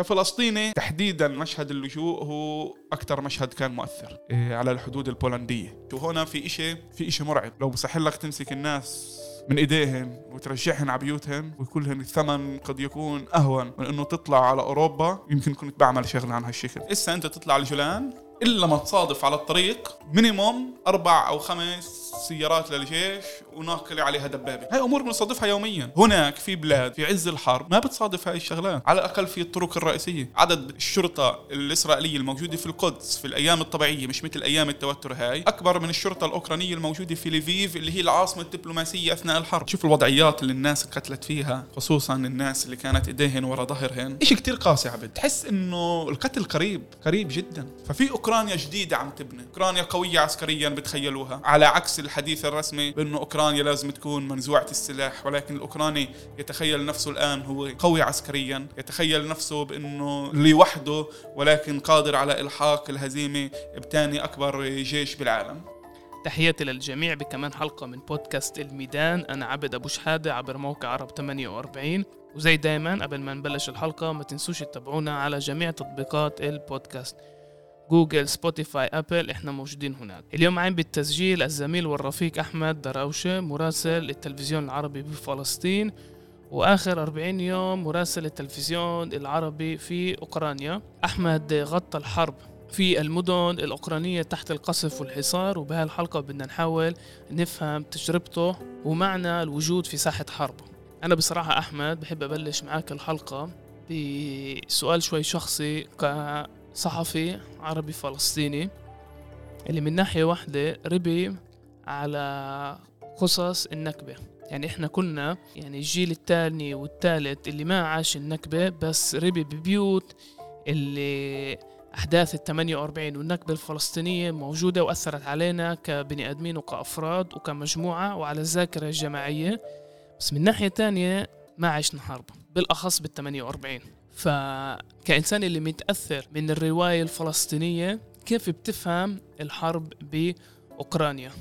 كفلسطيني تحديدا مشهد اللجوء هو أكثر مشهد كان مؤثر إيه، على الحدود البولندية. وهنا في إشي في إشي مرعب. لو بصح لك تمسك الناس من ايديهن وترجعهن على بيوتهن ويكون لهن الثمن قد يكون أهون من إنه تطلع على أوروبا يمكن كنت بعمل شغلة عن هالشكل. اسا انت تطلع الجولان إلا ما تصادف على الطريق minimum أربع أو خمس سيارات للجيش وناقله عليها دبابة. هاي أمور بنصادفها يوميا. هناك في بلاد في عز الحرب ما بتصادف هاي الشغلات. على الأقل في الطرق الرئيسية. عدد الشرطة الإسرائيلية الموجودة في القدس في الأيام الطبيعية مش مثل أيام التوتر هاي أكبر من الشرطة الأوكرانية الموجودة في ليفيف اللي هي العاصمة الدبلوماسية أثناء الحرب. شوف الوضعيات اللي الناس قتلت فيها خصوصا الناس اللي كانت إيديهن ورا ظهرهن. شيء كتير قاسي عبد. تحس إنه القتل قريب قريب جدا. ففي أوكرانيا جديدة عم تبني. أوكرانيا قوية عسكريا بتخيلوها. على عكس الحديث الرسمي بأنه أوكرانيا لازم تكون منزوعة السلاح ولكن الأوكراني يتخيل نفسه الآن هو قوي عسكريا يتخيل نفسه بأنه لوحده ولكن قادر على إلحاق الهزيمة بثاني أكبر جيش بالعالم. تحياتي للجميع بكمان حلقة من بودكاست الميدان. أنا عبد أبو شحادة عبر موقع عرب 48 وزي دايما قبل ما نبلش الحلقة ما تنسوش تتابعونا على جميع تطبيقات البودكاست. Google Spotify Apple إحنا موجودين هناك. اليوم معي بالتسجيل الزميل والرفيق أحمد دراوشة مراسل التلفزيون العربي بفلسطين وآخر 40 يوم مراسل التلفزيون العربي في أوكرانيا. أحمد غطى الحرب في المدن الأوكرانية تحت القصف والحصار وبهالحلقة بدنا نحاول نفهم تجربته ومعنى الوجود في ساحة حرب. أنا بصراحة أحمد بحب أبلش معك الحلقة بسؤال شوي شخصي كصحفي عربي فلسطيني اللي من ناحية واحدة ربي على قصص النكبة. يعني إحنا كنا يعني الجيل الثاني والثالث اللي ما عاش النكبة بس ربي ببيوت اللي أحداث ال 48 والنكبة الفلسطينية موجودة وأثرت علينا كبني آدمين وكأفراد وكمجموعة وعلى الذاكرة الجماعية. بس من ناحية تانية ما عشنا حرب بالأخص بال 48 فكإنسان اللي متأثر من الرواية الفلسطينية كيف بتفهم الحرب بأوكرانيا؟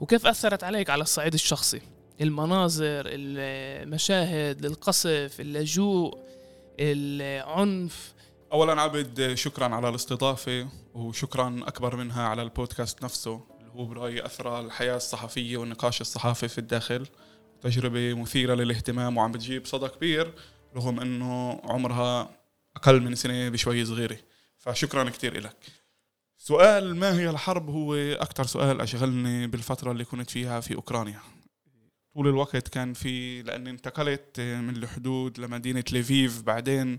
وكيف أثرت عليك على الصعيد الشخصي؟ المناظر المشاهد القصف اللجوء العنف. اولا عبد شكرا على الاستضافة وشكرا أكبر منها على البودكاست نفسه اللي هو برأيي اثرى الحياة الصحفية والنقاش الصحافي في الداخل. تجربة مثيرة للاهتمام وعم بتجيب صدى كبير رغم إنه عمرها أقل من سنة بشوي صغيرة. فشكرا كثير لك سؤال ما هي الحرب؟ هو أكثر سؤال أشغلني بالفترة اللي كنت فيها في أوكرانيا. طول الوقت كان في لأني انتقلت من الحدود لمدينة ليفيف بعدين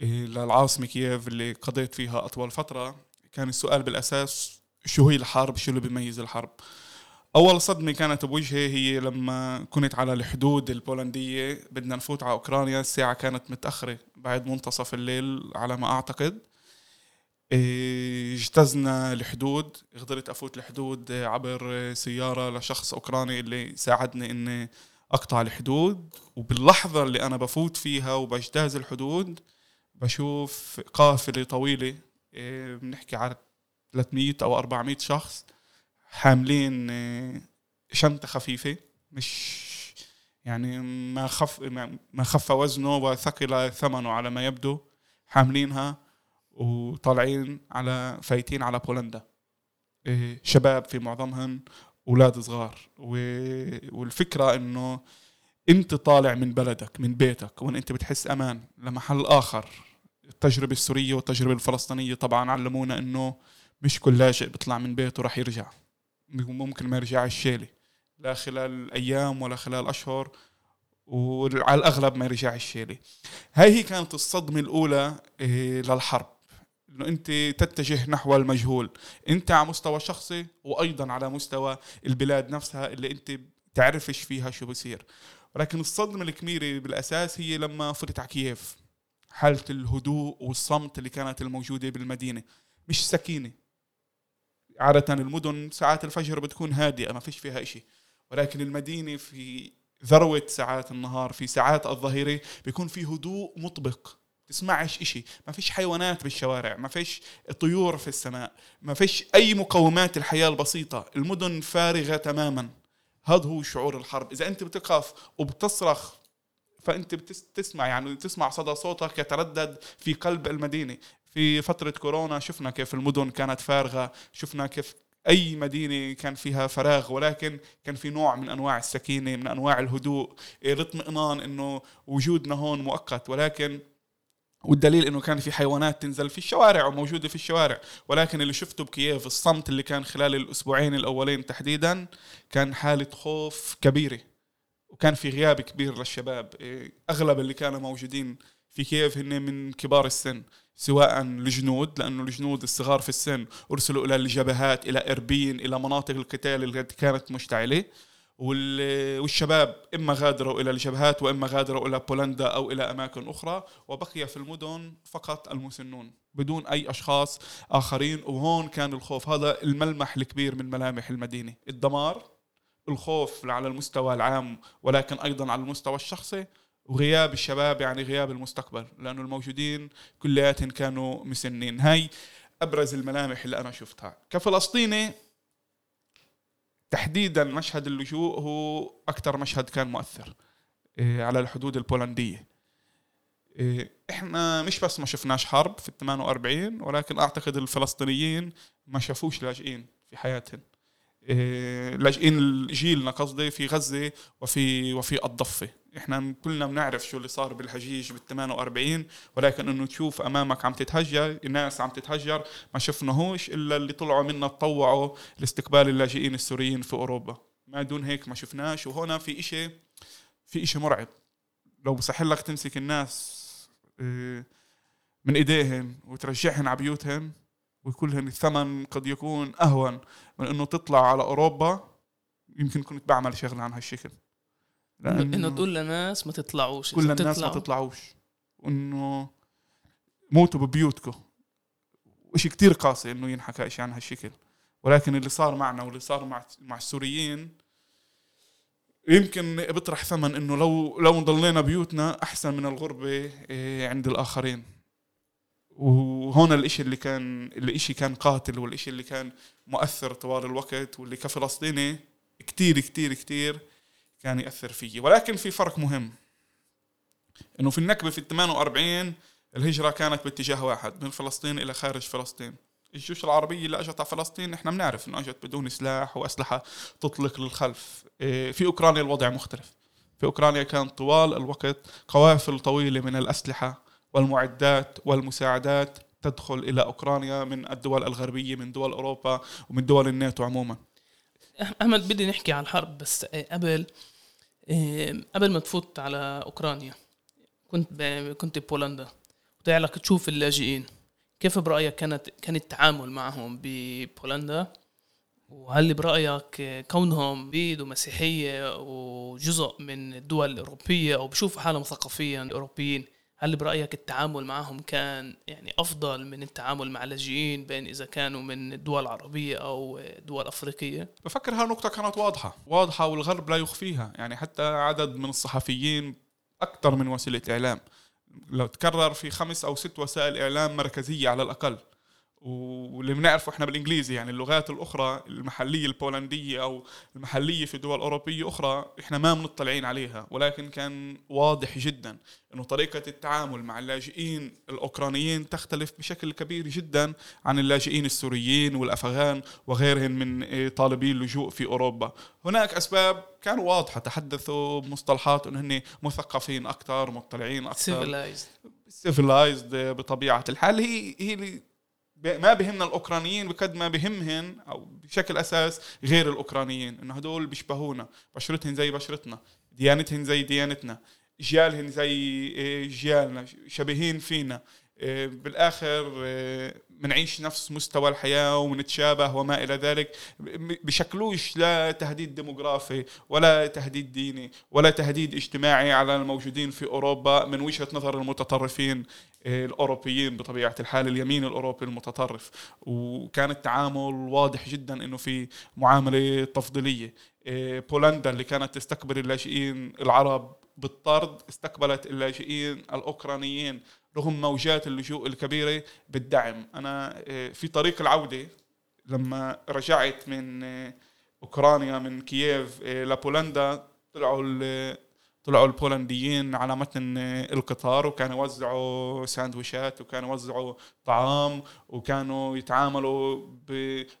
للعاصمة كييف اللي قضيت فيها أطول فترة. كان السؤال بالأساس شو هي الحرب؟ شو اللي بيميز الحرب؟ أول صدمة كانت بوجهي هي لما كنت على الحدود البولندية بدنا نفوت على أوكرانيا الساعة كانت متأخرة بعد منتصف الليل على ما أعتقد. اجتزنا الحدود قدرت أفوت الحدود عبر سيارة لشخص أوكراني اللي ساعدني إني أقطع الحدود. وباللحظة اللي أنا بفوت فيها وبجتاز الحدود بشوف قافلة طويلة إيه، بنحكي على 300 أو 400 شخص. حاملين إيه، شنطة خفيفة مش يعني ما خف ما خف وزنه وثقل ثمنه على ما يبدو. حاملينها وطالعين على فايتين على بولندا. إيه، شباب في معظمهم أولاد صغار. والفكرة إنه أنت طالع من بلدك من بيتك وإن أنت بتحس أمان لمحل آخر. التجربة السورية والتجربة الفلسطينية طبعا علمونا إنه مش كل لاجئ بيطلع من بيته راح يرجع. ممكن ما يرجع الشيلة لا خلال أيام ولا خلال أشهر وعلى الأغلب ما يرجع الشيلة هاي هي كانت الصدمة الأولى إيه، للحرب. إنه أنت تتجه نحو المجهول. أنت على مستوى شخصي وأيضا على مستوى البلاد نفسها اللي أنت تعرفش فيها شو بصير. ولكن الصدمة الكبيرة بالأساس هي لما فتت على كييف. حالة الهدوء والصمت اللي كانت الموجودة بالمدينة. مش سكينة. عادة المدن ساعات الفجر بتكون هادئة ما فيش فيها إشي. ولكن المدينة في ذروة ساعات النهار في ساعات الظهيرة بيكون في هدوء مطبق. تسمعش إشي. ما فيش حيوانات بالشوارع ما فيش طيور في السماء ما فيش أي مقومات الحياة البسيطة. المدن فارغة تماما. هذا هو شعور الحرب. إذا أنت بتقف وبتصرخ فأنت بتسمع يعني تسمع صدى صوتك يتردد في قلب المدينة. في فترة كورونا شفنا كيف المدن كانت فارغة شفنا كيف أي مدينة كان فيها فراغ ولكن كان في نوع من أنواع السكينة من أنواع الهدوء الاطمئنان إنه وجودنا هون مؤقت. ولكن والدليل إنه كان في حيوانات تنزل في الشوارع وموجودة في الشوارع. ولكن اللي شفته بكييف الصمت اللي كان خلال الأسبوعين الأولين تحديدا كان حالة خوف كبيرة. وكان في غياب كبير للشباب. إيه، أغلب اللي كانوا موجودين في كييف هن من كبار السن. سواء الجنود لأنه الجنود الصغار في السن أرسلوا إلى الجبهات إلى إربين إلى مناطق القتال التي كانت مشتعلة. والشباب إما غادروا إلى الجبهات وإما غادروا إلى بولندا أو إلى أماكن أخرى وبقي في المدن فقط المسنون بدون أي أشخاص آخرين. وهون كان الخوف. هذا الملمح الكبير من ملامح المدينة. الدمار الخوف على المستوى العام ولكن أيضا على المستوى الشخصي وغياب الشباب يعني غياب المستقبل لأنه الموجودين كلياتهم كانوا مسنين. هاي أبرز الملامح اللي أنا شفتها. كفلسطيني تحديدا مشهد اللجوء هو أكثر مشهد كان مؤثر إيه، على الحدود البولندية. إيه، إحنا مش بس ما شفناش حرب في ال 48 ولكن أعتقد الفلسطينيين ما شافوش لاجئين في حياتهم. إيه، لاجئين جيلنا قصدي في غزة وفي وفي الضفة. إحنا كلنا بنعرف شو اللي صار بالحجيج بال 48 ولكن إنه تشوف أمامك عم تتهجر الناس عم تتهجر ما شفناهوش إلا اللي طلعوا منا تطوعوا لاستقبال اللاجئين السوريين في أوروبا. ما دون هيك ما شفناش وهنا في إشي في إشي مرعب. لو بصح لك تمسك الناس إيه، من ايديهم وترجعهم على بيوتهم ويكون الثمن قد يكون أهون من إنه تطلع على أوروبا يمكن كنت بعمل شغلة عن هالشكل. إنه تقول لناس ما تطلعوش كل الناس ما تطلعوش. وإنه موتوا ببيوتكم. وشي كتير قاسي إنه ينحكى إشي عن هالشكل. ولكن اللي صار معنا واللي صار مع مع السوريين يمكن بيطرح ثمن إنه لو لو ضلينا بيوتنا أحسن من الغربة إيه، عند الآخرين. وهون الإشي اللي كان الإشي كان قاتل والإشي اللي كان مؤثر طوال الوقت واللي كفلسطيني كتير كتير كتير كان يأثر فيي. ولكن في فرق مهم. إنه في النكبة في ال 48 الهجرة كانت باتجاه واحد من فلسطين إلى خارج فلسطين. الجيوش العربية اللي اجت على فلسطين إحنا بنعرف إنه أجت بدون سلاح وأسلحة تطلق للخلف. إيه، في أوكرانيا الوضع مختلف. في أوكرانيا كان طوال الوقت قوافل طويلة من الأسلحة والمعدات والمساعدات تدخل إلى أوكرانيا من الدول الغربية من دول أوروبا ومن دول الناتو عموما. أحمد بدي نحكي عن الحرب بس قبل قبل ما تفوت على أوكرانيا كنت كنت ببولندا. وتعلق تشوف اللاجئين. كيف برأيك كانت كان التعامل معهم ببولندا؟ وهل برأيك كونهم بيد ومسيحية وجزء من الدول الأوروبية أو بشوفوا حالهم ثقافيا أوروبيين هل برأيك التعامل معهم كان يعني أفضل من التعامل مع اللاجئين بين إذا كانوا من دول عربية أو دول أفريقية؟ بفكر هالنقطة كانت واضحة واضحة والغرب لا يخفيها يعني حتى عدد من الصحفيين أكثر من وسيلة إعلام لو تكرر في خمس أو ست وسائل إعلام مركزية على الأقل واللي بنعرفه إحنا بالإنجليزي يعني اللغات الأخرى المحلية البولندية أو المحلية في دول اوروبيه أخرى إحنا ما بنطلعين عليها ولكن كان واضح جدا إنه طريقة التعامل مع اللاجئين الأوكرانيين تختلف بشكل كبير جدا عن اللاجئين السوريين والأفغان وغيرهم من طالبي اللجوء في أوروبا. هناك أسباب كانوا واضحة تحدثوا بمصطلحات إنه هن مثقفين أكثر مطلعين أكثر civilized بطبيعة الحال. هي هي ما بهمنا الأوكرانيين بقد ما بهمهن أو بشكل أساس غير الأوكرانيين إنه هدول بيشبهونا بشرتهن زي بشرتنا ديانتهن زي ديانتنا جيالهن زي إيه، جيالنا شبيهين فينا. إيه، بالآخر بنعيش إيه، نفس مستوى الحياة ونتشابه وما إلى ذلك. بشكلوش لا تهديد ديموغرافي ولا تهديد ديني ولا تهديد اجتماعي على الموجودين في أوروبا من وجهة نظر المتطرفين الأوروبيين بطبيعة الحال اليمين الأوروبي المتطرف. وكان التعامل واضح جدا إنه في معاملة تفضيلية. بولندا اللي كانت تستقبل اللاجئين العرب بالطرد استقبلت اللاجئين الأوكرانيين رغم موجات اللجوء الكبيرة بالدعم. أنا آه، في طريق العودة لما رجعت من آه، أوكرانيا من كييف آه، لبولندا طلعوا طلعوا البولنديين على متن القطار وكانوا يوزعوا ساندويشات وكانوا يوزعوا طعام وكانوا يتعاملوا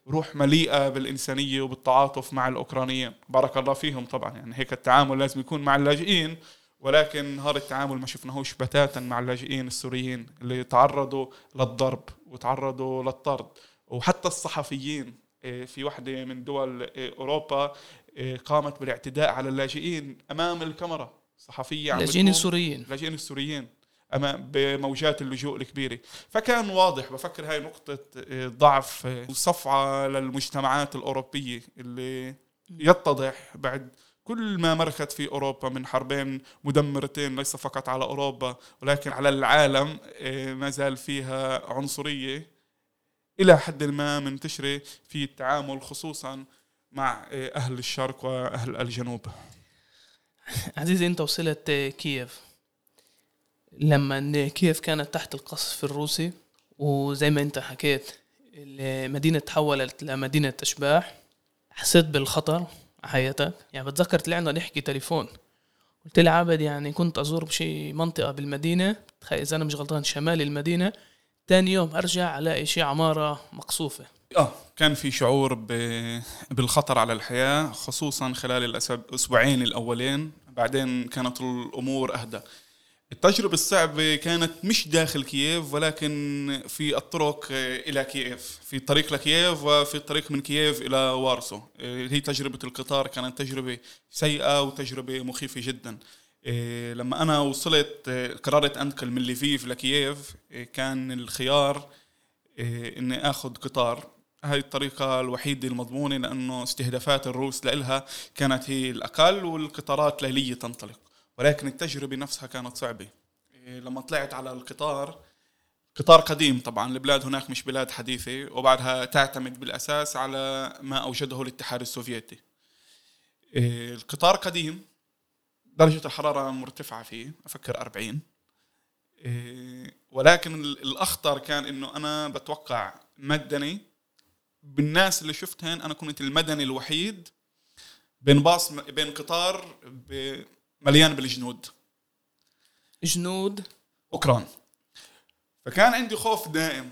بروح مليئة بالإنسانية وبالتعاطف مع الأوكرانيين. بارك الله فيهم طبعا. يعني هيك التعامل لازم يكون مع اللاجئين. ولكن هذا التعامل ما شفناهوش بتاتا مع اللاجئين السوريين اللي تعرضوا للضرب وتعرضوا للطرد. وحتى الصحفيين إيه، في واحدة من دول إيه، أوروبا إيه، قامت بالاعتداء على اللاجئين أمام الكاميرا. صحفية اللاجئين السوريين. اللاجئين السوريين أمام بموجات اللجوء الكبيرة. فكان واضح بفكر هاي نقطة ضعف وصفعة للمجتمعات الأوروبية اللي يتضح بعد كل ما مرخت في أوروبا من حربين مدمرتين ليس فقط على أوروبا ولكن على العالم ما زال فيها عنصرية إلى حد ما منتشرة في التعامل خصوصا مع أهل الشرق وأهل الجنوب. عزيزي أنت وصلت كييف؟ لما كييف كانت تحت القصف الروسي وزي ما أنت حكيت المدينة تحولت لمدينة أشباح حسيت بالخطر حياتك؟ يعني بتذكر طلعنا نحكي تليفون. قلت لي عابد يعني كنت أزور بشي منطقة بالمدينة إذا أنا مش غلطان شمال المدينة. تاني يوم أرجع ألاقي شي عمارة مقصوفة. آه كان في شعور بالخطر على الحياة خصوصا خلال الاسبوعين الأولين. بعدين كانت الأمور أهدى. التجربة الصعبة كانت مش داخل كييف ولكن في الطرق إلى كييف. في الطريق لكييف وفي الطريق من كييف إلى وارسو. هي تجربة القطار كانت تجربة سيئة وتجربة مخيفة جدا. لما أنا وصلت قررت أنتقل من ليفيف لكييف كان الخيار إني أخذ قطار. هاي الطريقة الوحيدة المضمونة لأنه استهدافات الروس لإلها كانت هي الأقل والقطارات ليلية تنطلق. ولكن التجربة نفسها كانت صعبة. إيه، لما طلعت على القطار قطار قديم طبعا البلاد هناك مش بلاد حديثة وبعدها تعتمد بالأساس على ما أوجده الاتحاد السوفيتي. إيه، القطار قديم درجة الحرارة مرتفعة فيه أفكر 40 إيه، ولكن الأخطر كان إنه أنا بتوقع مدني بالناس اللي شفتهن أنا كنت المدني الوحيد بين باص بين قطار مليان بالجنود. جنود. أوكران. فكان عندي خوف دائم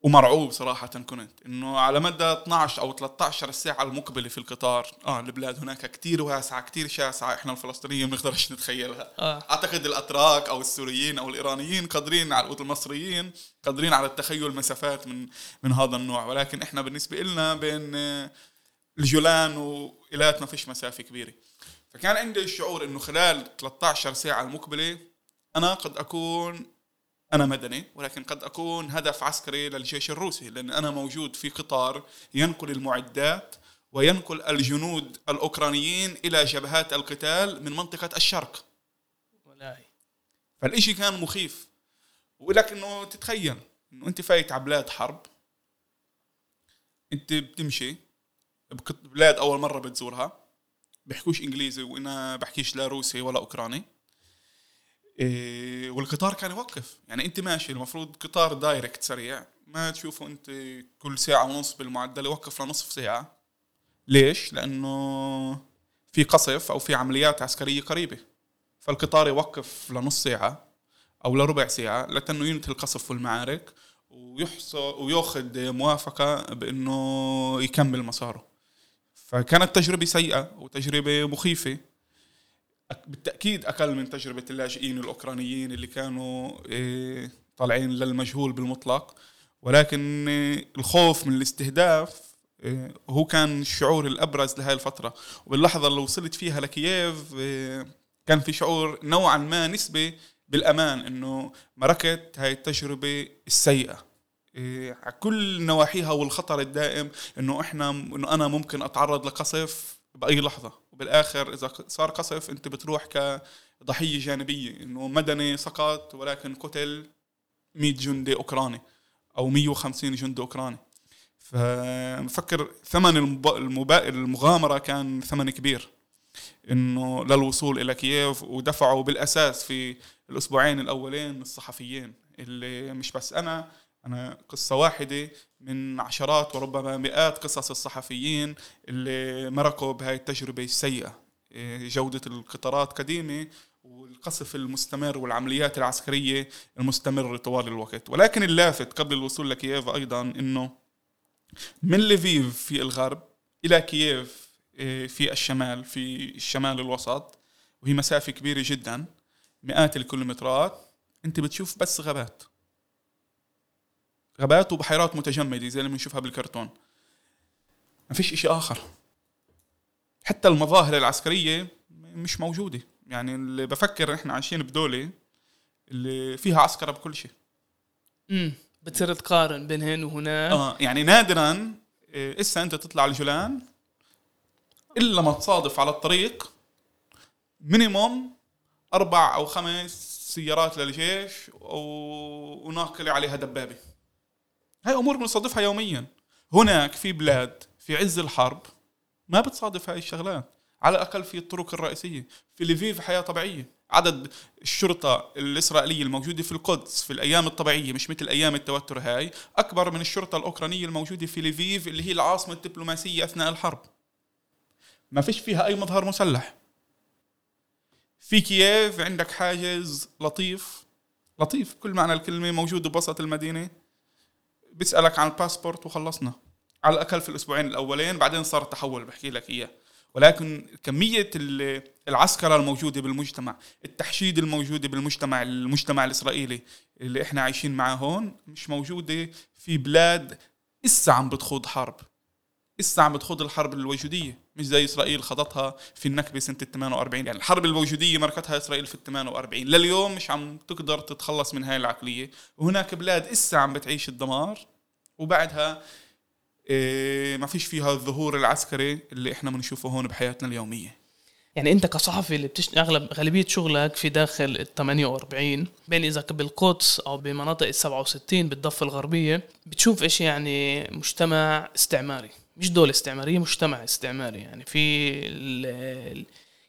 ومرعوب صراحة كنت إنه على مدى 12 أو 13 ساعة المقبلة في القطار آه البلاد هناك كتير واسعة كتير شاسعة إحنا الفلسطينيين ما بنقدرش نتخيلها. آه. أعتقد الأتراك أو السوريين أو الإيرانيين قادرين على المصريين قادرين على التخيل مسافات من من هذا النوع. ولكن إحنا بالنسبة لنا بين الجولان وإلاتنا فيش مسافة كبيرة. فكان عندي الشعور إنه خلال 13 ساعة المقبلة أنا قد أكون أنا مدني ولكن قد أكون هدف عسكري للجيش الروسي لأن أنا موجود في قطار ينقل المعدات وينقل الجنود الأوكرانيين إلى جبهات القتال من منطقة الشرق. ولاي. فالإشي كان مخيف. ولك انه تتخيل إنه أنت فايت على بلاد حرب أنت بتمشي بلاد أول مرة بتزورها. بيحكوش إنجليزي وإنا بحكيش لا روسي ولا أوكراني. إيه والقطار كان يوقف. يعني أنت ماشي المفروض قطار direct سريع. ما تشوفه أنت كل ساعة ونص بالمعدل يوقف لنصف ساعة. ليش؟ لأنه في قصف أو في عمليات عسكرية قريبة. فالقطار يوقف لنص ساعة أو لربع ساعة لتنه ينتهي القصف والمعارك ويحصل ويأخذ موافقة بأنه يكمل مساره. فكانت تجربة سيئة وتجربة مخيفة. بالتأكيد أقل من تجربة اللاجئين الأوكرانيين اللي كانوا إيه، طالعين للمجهول بالمطلق. ولكن الخوف من الاستهداف إيه، هو كان الشعور الأبرز لهذه الفترة. وباللحظة اللي وصلت فيها لكييف إيه، كان في شعور نوعا ما نسبة بالأمان إنه مركت هاي التجربة السيئة. إيه، كل نواحيها والخطر الدائم إنه إحنا إنه أنا ممكن أتعرض لقصف بأي لحظة. وبالآخر إذا صار قصف أنت بتروح كضحية جانبية إنه مدني سقط ولكن قتل 100 جندي أوكراني أو 150 جندي أوكراني. فمفكر ثمن المبا... المغامرة كان ثمن كبير. إنه للوصول إلى كييف ودفعوا بالأساس في الأسبوعين الأولين الصحفيين اللي مش بس أنا أنا قصة واحدة من عشرات وربما مئات قصص الصحفيين اللي مرقوا بهاي التجربة السيئة. آه، جودة القطارات قديمة والقصف المستمر والعمليات العسكرية المستمرة طوال الوقت. ولكن اللافت قبل الوصول لكييف أيضا أنه من لفيف في الغرب إلى كييف آه، في الشمال في الشمال الوسط وهي مسافة كبيرة جدا مئات الكيلومترات أنت بتشوف بس غابات. غابات وبحيرات متجمدة زي اللي بنشوفها بالكرتون. ما فيش إشي آخر. حتى المظاهر العسكرية مش موجودة. يعني اللي بفكر إحنا عايشين بدولة اللي فيها عسكرة بكل شيء. امم بتصير تقارن بين هنا وهناك آه يعني نادرا إيه، إسا أنت تطلع الجولان إلا ما تصادف على الطريق مينيموم أربع أو خمس سيارات للجيش وناقلة عليها دبابة. هاي أمور بنصادفها يوميا. هناك في بلاد في عز الحرب ما بتصادف هاي الشغلات. على الأقل في الطرق الرئيسية. في ليفيف حياة طبيعية. عدد الشرطة الإسرائيلية الموجودة في القدس في الأيام الطبيعية مش مثل أيام التوتر هاي أكبر من الشرطة الأوكرانية الموجودة في ليفيف اللي هي العاصمة الدبلوماسية أثناء الحرب. ما فيش فيها أي مظهر مسلح. في كييف عندك حاجز لطيف. لطيف كل معنى الكلمة موجود بوسط المدينة. بيسألك عن الباسبورت وخلصنا. على الأقل في الأسبوعين الأولين بعدين صار تحول بحكي لك إياه. ولكن كمية العسكرة الموجودة بالمجتمع التحشيد الموجودة بالمجتمع المجتمع الإسرائيلي اللي إحنا عايشين معه هون مش موجودة في بلاد إسا عم بتخوض حرب. إسا عم بتخوض الحرب الوجودية. مش زي إسرائيل خضتها في النكبة سنة ال 48 يعني الحرب الوجودية ماركتها إسرائيل في ال 48 لليوم مش عم تقدر تتخلص من هاي العقلية. وهناك بلاد إسا عم بتعيش الدمار. وبعدها إيه ما فيش فيها الظهور العسكري اللي إحنا بنشوفه هون بحياتنا اليومية. يعني أنت كصحفي اللي بتشتغل أغلب غالبية شغلك في داخل ال 48 بين إذا بالقدس أو بمناطق ال 67 بالضفة الغربية بتشوف إيش يعني مجتمع استعماري. مش دولة استعمارية مجتمع استعماري. يعني في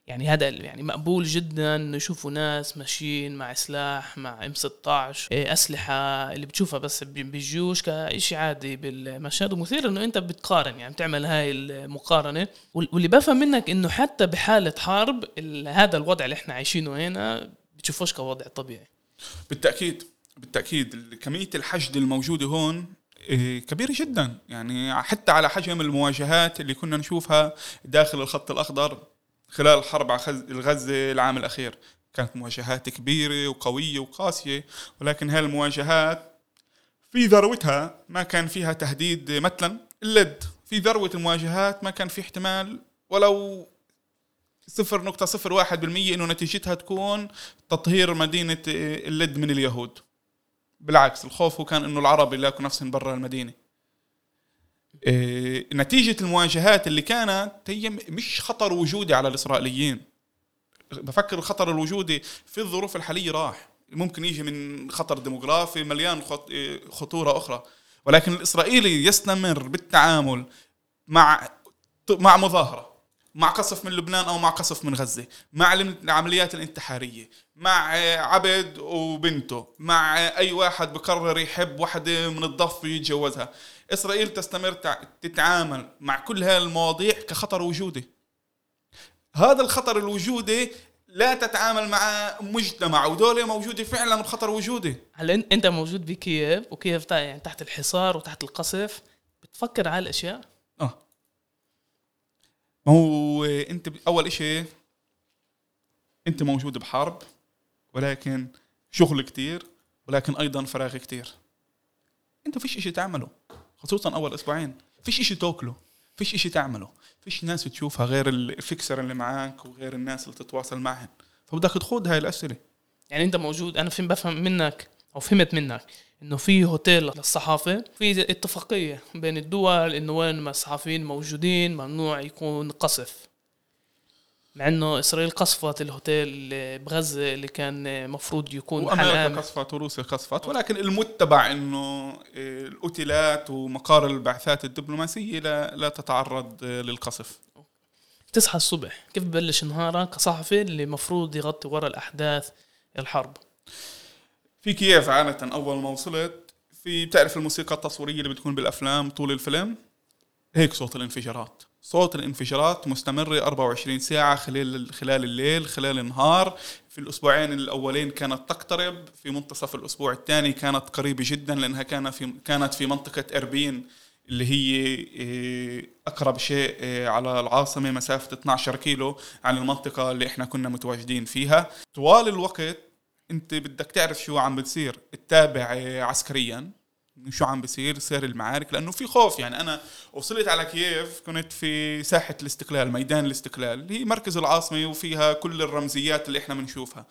يعني هذا يعني مقبول جدا نشوفوا ناس ماشيين مع سلاح مع إم 16 إيه، أسلحة اللي بتشوفها بس بالجيوش كشيء عادي بالمشهد. ومثير إنه أنت بتقارن يعني بتعمل هاي المقارنة. واللي بفهم منك إنه حتى بحالة حرب هذا الوضع اللي إحنا عايشينه هنا بتشوفوش كوضع طبيعي. بالتأكيد بالتأكيد. كمية الحشد الموجودة هون إيه، كبيرة جدا. يعني حتى على حجم المواجهات اللي كنا نشوفها داخل الخط الأخضر خلال الحرب على غزة العام الأخير. كانت مواجهات كبيرة وقوية وقاسية ولكن هاي المواجهات في ذروتها ما كان فيها تهديد مثلا اللد في ذروة المواجهات ما كان في احتمال ولو صفر نقطة صفر واحد بالمية إنه نتيجتها تكون تطهير مدينة اللد من اليهود. بالعكس الخوف هو كان إنه العرب يلاقوا نفسهم برا المدينة. إيه، نتيجة المواجهات اللي كانت هي مش خطر وجودي على الإسرائيليين. بفكر الخطر الوجودي في الظروف الحالية راح. ممكن يجي من خطر ديموغرافي مليان إيه، خطورة أخرى. ولكن الإسرائيلي يستمر بالتعامل مع مع مظاهرة مع قصف من لبنان أو مع قصف من غزة مع العمليات الانتحارية مع عبد وبنته مع أي واحد بقرر يحب وحدة من الضف ويتجوزها إسرائيل تستمر تتعامل مع كل هذه المواضيع كخطر وجودي. هذا الخطر الوجودي لا تتعامل مع مجتمع ودولة موجودة فعلا بخطر وجودي. هلا إنت موجود بكييف وكييف يعني تحت الحصار وتحت القصف بتفكر على الأشياء؟ آه. ما هو إنت أول إشي إنت موجود بحرب. ولكن شغل كتير ولكن أيضا فراغ كتير. انت فيش إشي تعمله خصوصا أول أسبوعين. فيش إشي تاكله فيش إشي تعمله فيش ناس تشوفها غير الفكسر اللي معاك وغير الناس اللي تتواصل معهم. فبدك تخوض هاي الأسئلة. يعني أنت موجود أنا فهم بفهم منك أو فهمت منك إنه في هوتيل للصحافة في اتفاقية بين الدول إنه وين ما الصحفيين موجودين ممنوع يكون قصف. مع إنه إسرائيل قصفت الهوتيل بغزة اللي كان مفروض يكون وأمريكا قصفت وروسيا قصفت ولكن المتبع إنه الأوتيلات ومقار البعثات الدبلوماسية لا, لا تتعرض للقصف. تصحى الصبح كيف ببلش نهارك؟ كصحفي اللي مفروض يغطي ورا الأحداث الحرب. في كييف عادة أول ما وصلت في بتعرف الموسيقى التصويرية اللي بتكون بالأفلام طول الفيلم؟ هيك صوت الانفجارات. صوت الانفجارات مستمرة 24 ساعة خلال خلال الليل خلال النهار. في الأسبوعين الأولين كانت تقترب في منتصف الأسبوع الثاني كانت قريبة جدا لأنها كان في كانت في منطقة أربين اللي هي إيه، أقرب شيء إيه، على العاصمة مسافة 12 كيلو عن المنطقة اللي إحنا كنا متواجدين فيها. طوال الوقت أنت بدك تعرف شو عم بتصير. تتابع إيه، عسكريا. شو عم بصير سير المعارك لأنه في خوف. يعني أنا وصلت على كييف كنت في ساحة الاستقلال ميدان الاستقلال هي مركز العاصمة وفيها كل الرمزيات اللي إحنا بنشوفها.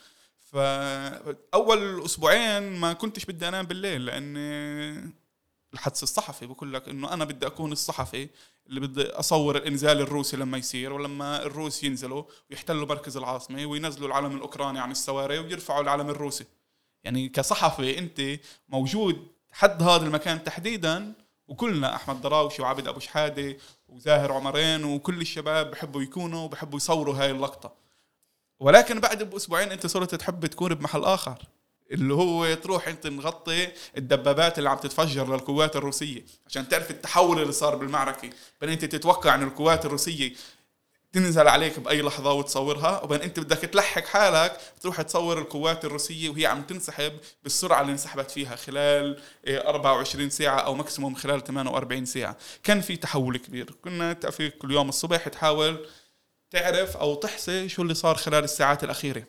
فاول أسبوعين ما كنتش بدي أنام بالليل لأن الحدث الصحفي بقول لك إنه أنا بدي أكون الصحفي اللي بدي أصور الإنزال الروسي لما يصير ولما الروس ينزلوا ويحتلوا مركز العاصمة وينزلوا العلم الأوكراني عن السواري ويرفعوا العلم الروسي. يعني كصحفي أنت موجود حد هذا المكان تحديدا. وكلنا أحمد دراوشي وعبد أبو شحادة وزاهر عمرين وكل الشباب بحبوا يكونوا وبحبوا يصوروا هاي اللقطة. ولكن بعد بأسبوعين أنت صرت تحب تكون بمحل آخر اللي هو تروح أنت نغطي الدبابات اللي عم تتفجر للقوات الروسية عشان تعرف التحول اللي صار بالمعركة. بين أنت تتوقع إن القوات الروسية تنزل عليك بأي لحظة وتصورها. وبين أنت بدك تلحق حالك تروح تصور القوات الروسية وهي عم تنسحب بالسرعة اللي انسحبت فيها خلال 24 إيه، ساعة أو ماكسيموم خلال 48 ساعة. كان في تحول كبير. كنا في كل يوم الصبح تحاول تعرف أو تحصي شو اللي صار خلال الساعات الأخيرة.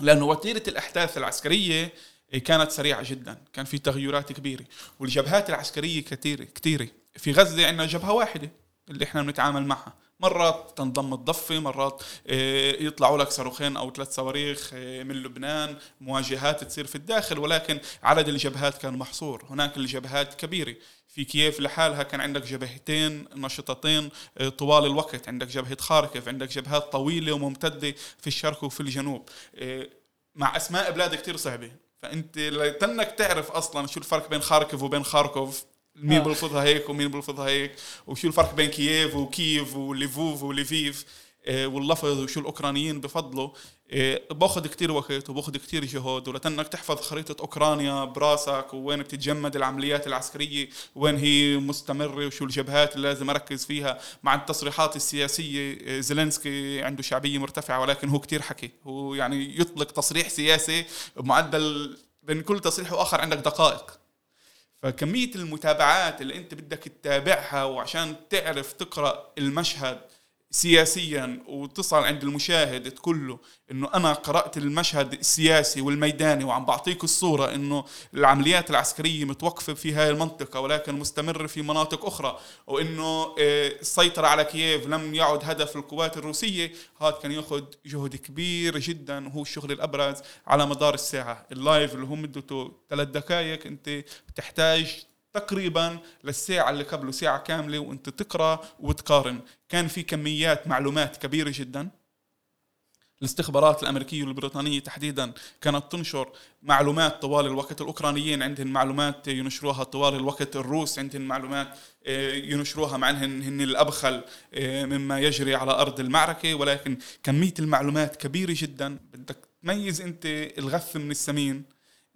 لأنه وتيرة الأحداث العسكرية إيه، كانت سريعة جدا. كان في تغيرات كبيرة. والجبهات العسكرية كثيره كثيره في غزة عندنا جبهة واحدة اللي إحنا بنتعامل معها. مرات تنضم الضفة مرات آه، يطلعوا لك صاروخين أو ثلاث صواريخ آه، من لبنان مواجهات تصير في الداخل ولكن عدد الجبهات كان محصور. هناك الجبهات كبيرة. في كييف لحالها كان عندك جبهتين نشطتين آه، طوال الوقت. عندك جبهة خاركف عندك جبهات طويلة وممتدة في الشرق وفي الجنوب. مع أسماء بلاد كتير صعبة. فأنت لتنك تعرف أصلا شو الفرق بين خاركف وبين خاركوف. مين آه. بلفظها هيك ومين بلفظها هيك وشو الفرق بين كييف وكييف وليفوف وليفيف؟ آه، واللفظ وشو الأوكرانيين بفضلوا. آه، باخذ كتير وقت وباخذ كتير جهد ولتنك تحفظ خريطة أوكرانيا براسك ووين بتتجمد العمليات العسكرية وين هي مستمرة وشو الجبهات اللي لازم أركز فيها مع التصريحات السياسية. زيلينسكي عنده شعبية مرتفعة ولكن هو كتير حكي. هو يعني يطلق تصريح سياسي بمعدل بين كل تصريح وآخر عندك دقائق. فكمية المتابعات اللي انت بدك تتابعها وعشان تعرف تقرأ المشهد سياسيا وتصل عند المشاهد تقول له إنه أنا قرأت المشهد السياسي والميداني وعم بعطيك الصورة إنه العمليات العسكرية متوقفة في هاي المنطقة ولكن مستمره في مناطق أخرى وإنه آه، السيطرة على كييف لم يعد هدف القوات الروسية. هذا كان يأخذ جهد كبير جدا وهو الشغل الأبرز على مدار الساعة. اللايف اللي هو مدته ثلاث دقائق أنت بتحتاج تقريبا للساعة اللي قبله ساعة كاملة وأنت تقرأ وتقارن. كان في كميات معلومات كبيرة جدا. الاستخبارات الأمريكية والبريطانية تحديدا كانت تنشر معلومات طوال الوقت. الأوكرانيين عندهم معلومات ينشروها طوال الوقت. الروس عندهم معلومات آه، ينشروها مع انهم هن الأبخل آه، مما يجري على أرض المعركة. ولكن كمية المعلومات كبيرة جدا. بدك تميز أنت الغث من السمين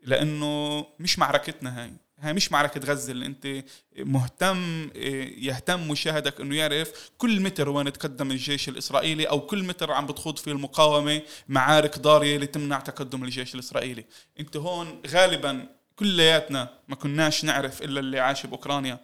لأنه مش معركتنا هاي. هاي مش معركة غزة اللي أنت مهتم يهتم مشاهدك إنه يعرف كل متر وين تقدم الجيش الإسرائيلي أو كل متر عم بتخوض فيه المقاومة معارك ضارية لتمنع تقدم الجيش الإسرائيلي. أنت هون غالبا كلياتنا ما كناش نعرف إلا اللي عاش بأوكرانيا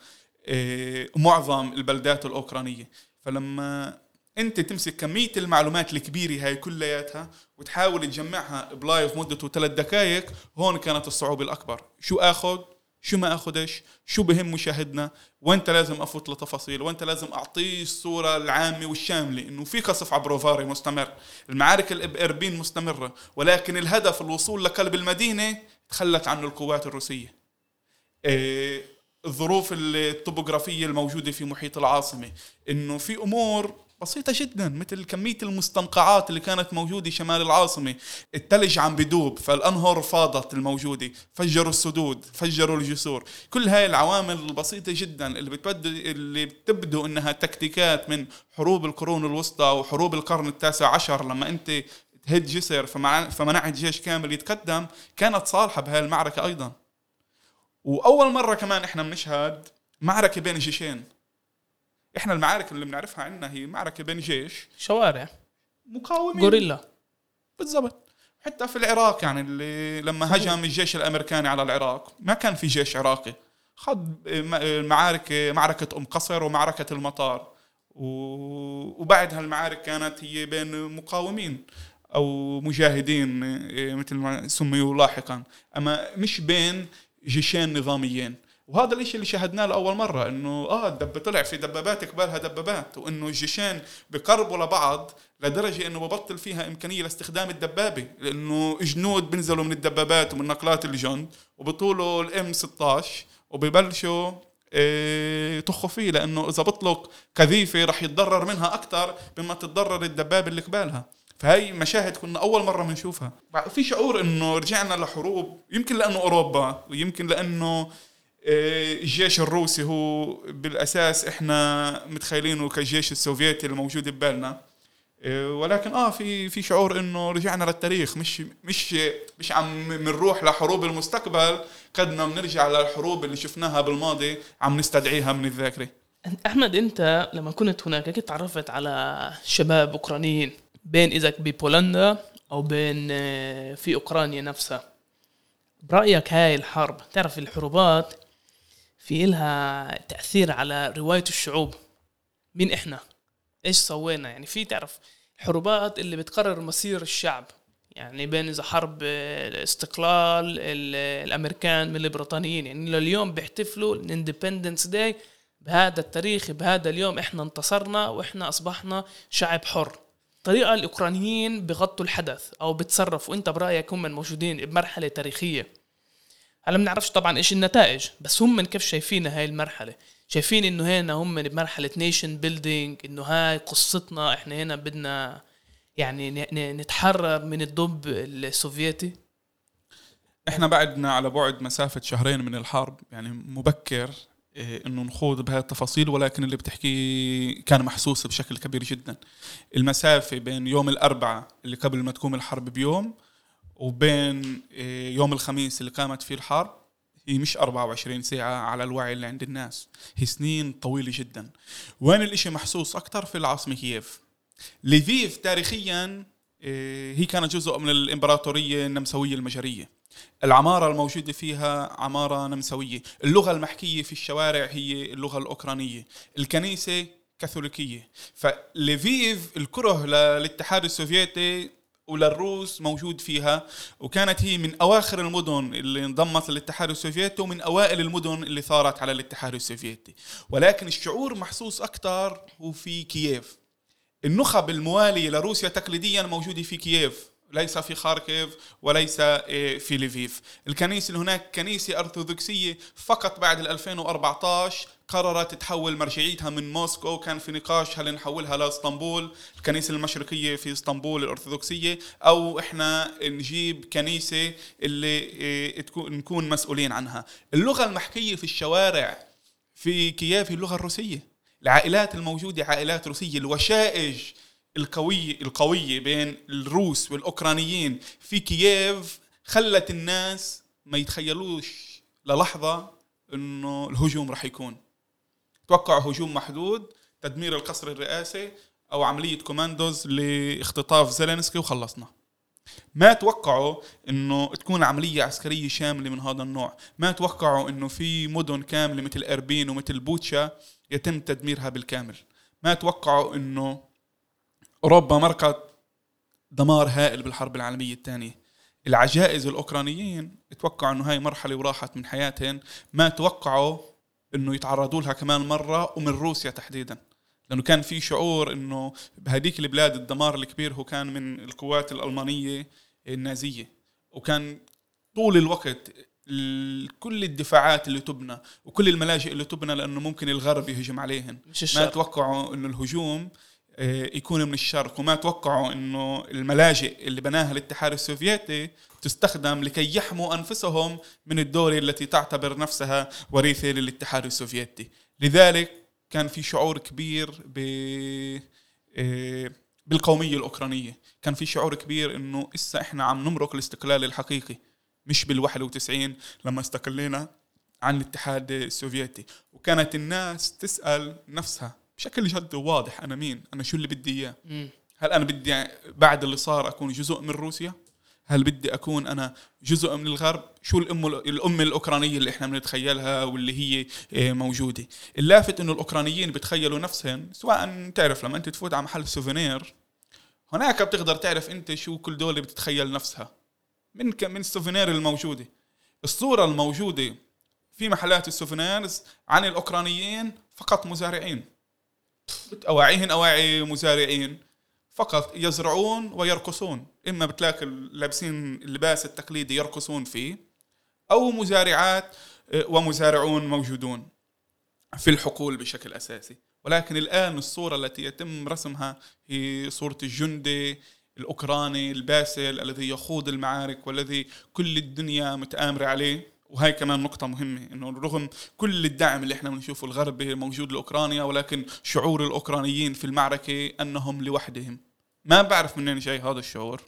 إيه، معظم البلدات الأوكرانية. فلما أنت تمسك كمية المعلومات الكبيرة هاي كلياتها وتحاول تجمعها ب live مدته ثلاث دقائق هون كانت الصعوبة الأكبر. شو آخذ؟ شو ما اخذش شو بهم مشاهدنا؟ وانت لازم أفوت لتفاصيل؟ وانت لازم اعطيه الصورة العامة والشاملة؟ إنه في قصف عبروفاري مستمر. المعارك الاربين مستمرة. ولكن الهدف الوصول لقلب المدينة تخلت عنه القوات الروسية. إيه الظروف الطبوغرافيه الموجودة في محيط العاصمة. إنه في أمور بسيطة جدا مثل كمية المستنقعات اللي كانت موجودة شمال العاصمة. التلج عم بدوب فالأنهر فاضت الموجودة. فجروا السدود فجروا الجسور. كل هاي العوامل البسيطة جدا اللي بتبدو اللي بتبدو إنها تكتيكات من حروب القرون الوسطى وحروب القرن التاسع عشر لما أنت تهد جسر فمنعت جيش كامل يتقدم كانت صالحة بهاي المعركة أيضا. وأول مرة كمان إحنا بنشهد معركة بين جيشين. إحنا المعارك اللي بنعرفها عندنا هي معركة بين جيش شوارع. مقاومين. غوريلا. بالضبط. حتى في العراق يعني اللي لما هجم الجيش الأمريكاني على العراق ما كان في جيش عراقي. خض معارك معركة أم قصر ومعركة المطار. وبعد هالمعارك كانت هي بين مقاومين أو مجاهدين إيه، مثل ما سميوا لاحقا. أما مش بين جيشين نظاميين. وهذا الإشي اللي شاهدناه لأول مرة إنه آه الدب طلع في دبابات قبالها دبابات وإنه الجيشين بقربوا لبعض لدرجة إنه ببطل فيها إمكانية لاستخدام الدبابة لأنه جنود بينزلوا من الدبابات ومن نقلات الجند وبطولوا الإم 16 وبيبلشوا إيه تخوا فيه لأنه إذا بطلق كذيفه رح يتضرر منها أكثر مما تتضرر الدبابة اللي قبالها. فهي مشاهد كنا أول مرة بنشوفها في شعور إنه رجعنا لحروب يمكن لأنه أوروبا ويمكن لأنه الجيش الروسي هو بالأساس إحنا متخيلينه كالجيش السوفيتي الموجود ببالنا. إيه، ولكن آه في في شعور إنه رجعنا للتاريخ مش مش مش عم بنروح لحروب المستقبل قدنا بنرجع للحروب اللي شفناها بالماضي عم نستدعيها من الذاكرة. أحمد أنت لما كنت هناك كنت تعرفت على شباب أوكرانيين بين اذا ببولندا أو بين آه، في أوكرانيا نفسها. برأيك هاي الحرب تعرف الحروبات في إلها تأثير على رواية الشعوب. مين إحنا؟ إيش سوينا؟ يعني في تعرف الحروبات اللي بتقرر مصير الشعب. يعني بين إذا حرب الاستقلال الأمريكان من البريطانيين. يعني لليوم بيحتفلوا ال Independence Day بهذا التاريخ بهذا اليوم إحنا انتصرنا وإحنا أصبحنا شعب حر. طريقة الأوكرانيين بغطوا الحدث أو بتصرفوا أنت برأيك هم موجودين بمرحلة تاريخية. هلا بنعرفش طبعا إيش النتائج بس هم من كيف شايفين هاي المرحلة؟ شايفين إنه هنا هم بمرحله nation building إنه هاي قصتنا إحنا هنا بدنا يعني نتحرر من الضب السوفيتي؟ إحنا بعدنا على بعد مسافة شهرين من الحرب يعني مبكر إيه، إنه نخوض بهاي التفاصيل ولكن اللي بتحكيه كان محسوس بشكل كبير جدا. المسافة بين يوم الأربعاء اللي قبل ما تقوم الحرب بيوم وبين آه، يوم الخميس اللي قامت فيه الحرب هي مش 24 ساعة على الوعي اللي عند الناس. هي سنين طويلة جدا. وين الإشي محسوس أكتر في العاصمة كييف؟ ليفيف تاريخيا آه، هي كانت جزء من الإمبراطورية النمساوية المجرية. العمارة الموجودة فيها عمارة نمساوية. اللغة المحكية في الشوارع هي اللغة الأوكرانية. الكنيسة كاثوليكية. فليفيف الكره للاتحاد السوفيتي وللروس موجود فيها وكانت هي من أواخر المدن اللي انضمت للاتحاد السوفيتي ومن أوائل المدن اللي ثارت على الاتحاد السوفيتي. ولكن الشعور محسوس أكثر هو في كييف. النخب الموالية لروسيا تقليديا موجودة في كييف ليس في خاركيف وليس إيه، في ليفيف. الكنيسة اللي هناك كنيسة أرثوذكسية فقط بعد 2014 قررت تحول مرجعيتها من موسكو. كان في نقاش هل نحولها لإسطنبول الكنيسة المشرقية في إسطنبول الأرثوذكسية أو إحنا نجيب كنيسة اللي تكون نكون مسؤولين عنها. اللغة المحكية في الشوارع في كييف اللغة الروسية. العائلات الموجودة عائلات روسية. الوشائج القوية القوية بين الروس والأوكرانيين في كييف خلت الناس ما يتخيلوش للحظة إنه الهجوم رح يكون. توقعوا هجوم محدود تدمير القصر الرئاسي أو عملية كوماندوز لاختطاف زيلينسكي وخلصنا. ما توقعوا إنه تكون عملية عسكرية شاملة من هذا النوع. ما توقعوا إنه في مدن كاملة مثل إربين ومثل بوتشا يتم تدميرها بالكامل. ما توقعوا إنه أوروبا مرقت دمار هائل بالحرب العالمية الثانية. العجائز الأوكرانيين توقعوا إنه هاي مرحلة وراحت من حياتهم ما توقعوا إنه يتعرضوا لها كمان مرة ومن روسيا تحديدا. لأنه كان في شعور إنه بهذيك البلاد الدمار الكبير هو كان من القوات الألمانية النازية. وكان طول الوقت كل الدفاعات اللي تبنى وكل الملاجئ اللي تبنى لأنه ممكن الغرب يهجم عليهم ما توقعوا إنه الهجوم يكون من الشرق. وما توقعوا إنه الملاجئ اللي بناها الاتحاد السوفيتي تستخدم لكي يحموا أنفسهم من الدولة التي تعتبر نفسها وريثة للاتحاد السوفيتي. لذلك كان في شعور كبير ب آه، بالقومية الأوكرانية. كان في شعور كبير إنه إسا إحنا عم نمرق الاستقلال الحقيقي مش بال 91 لما استقلينا عن الاتحاد السوفيتي. وكانت الناس تسأل نفسها بشكل جد وواضح أنا مين؟ أنا شو اللي بدي إياه. هل أنا بدي بعد اللي صار أكون جزء من روسيا؟ هل بدي أكون أنا جزء من الغرب؟ شو الأم الأم الأوكرانية اللي إحنا بنتخيلها واللي هي آه، موجودة؟ اللافت إنه الأوكرانيين بتخيلوا نفسهم سواء تعرف لما أنت تفوت على محل souvenir هناك بتقدر تعرف أنت شو كل دولة بتتخيل نفسها. من من ال souvenir الموجودة. الصورة الموجودة في محلات ال souvenirs عن الأوكرانيين فقط مزارعين. أواعيهن أواعي مزارعين فقط يزرعون ويرقصون. إما بتلاقي لابسين اللباس التقليدي يرقصون فيه أو مزارعات آه، ومزارعون موجودون في الحقول بشكل أساسي. ولكن الآن الصورة التي يتم رسمها هي صورة الجندي الأوكراني الباسل الذي يخوض المعارك والذي كل الدنيا متآمرة عليه. وهي كمان نقطة مهمة إنه رغم كل الدعم اللي إحنا بنشوفه الغربي موجود لأوكرانيا ولكن شعور الأوكرانيين في المعركة أنهم لوحدهم. ما بعرف منين جاي هذا الشعور.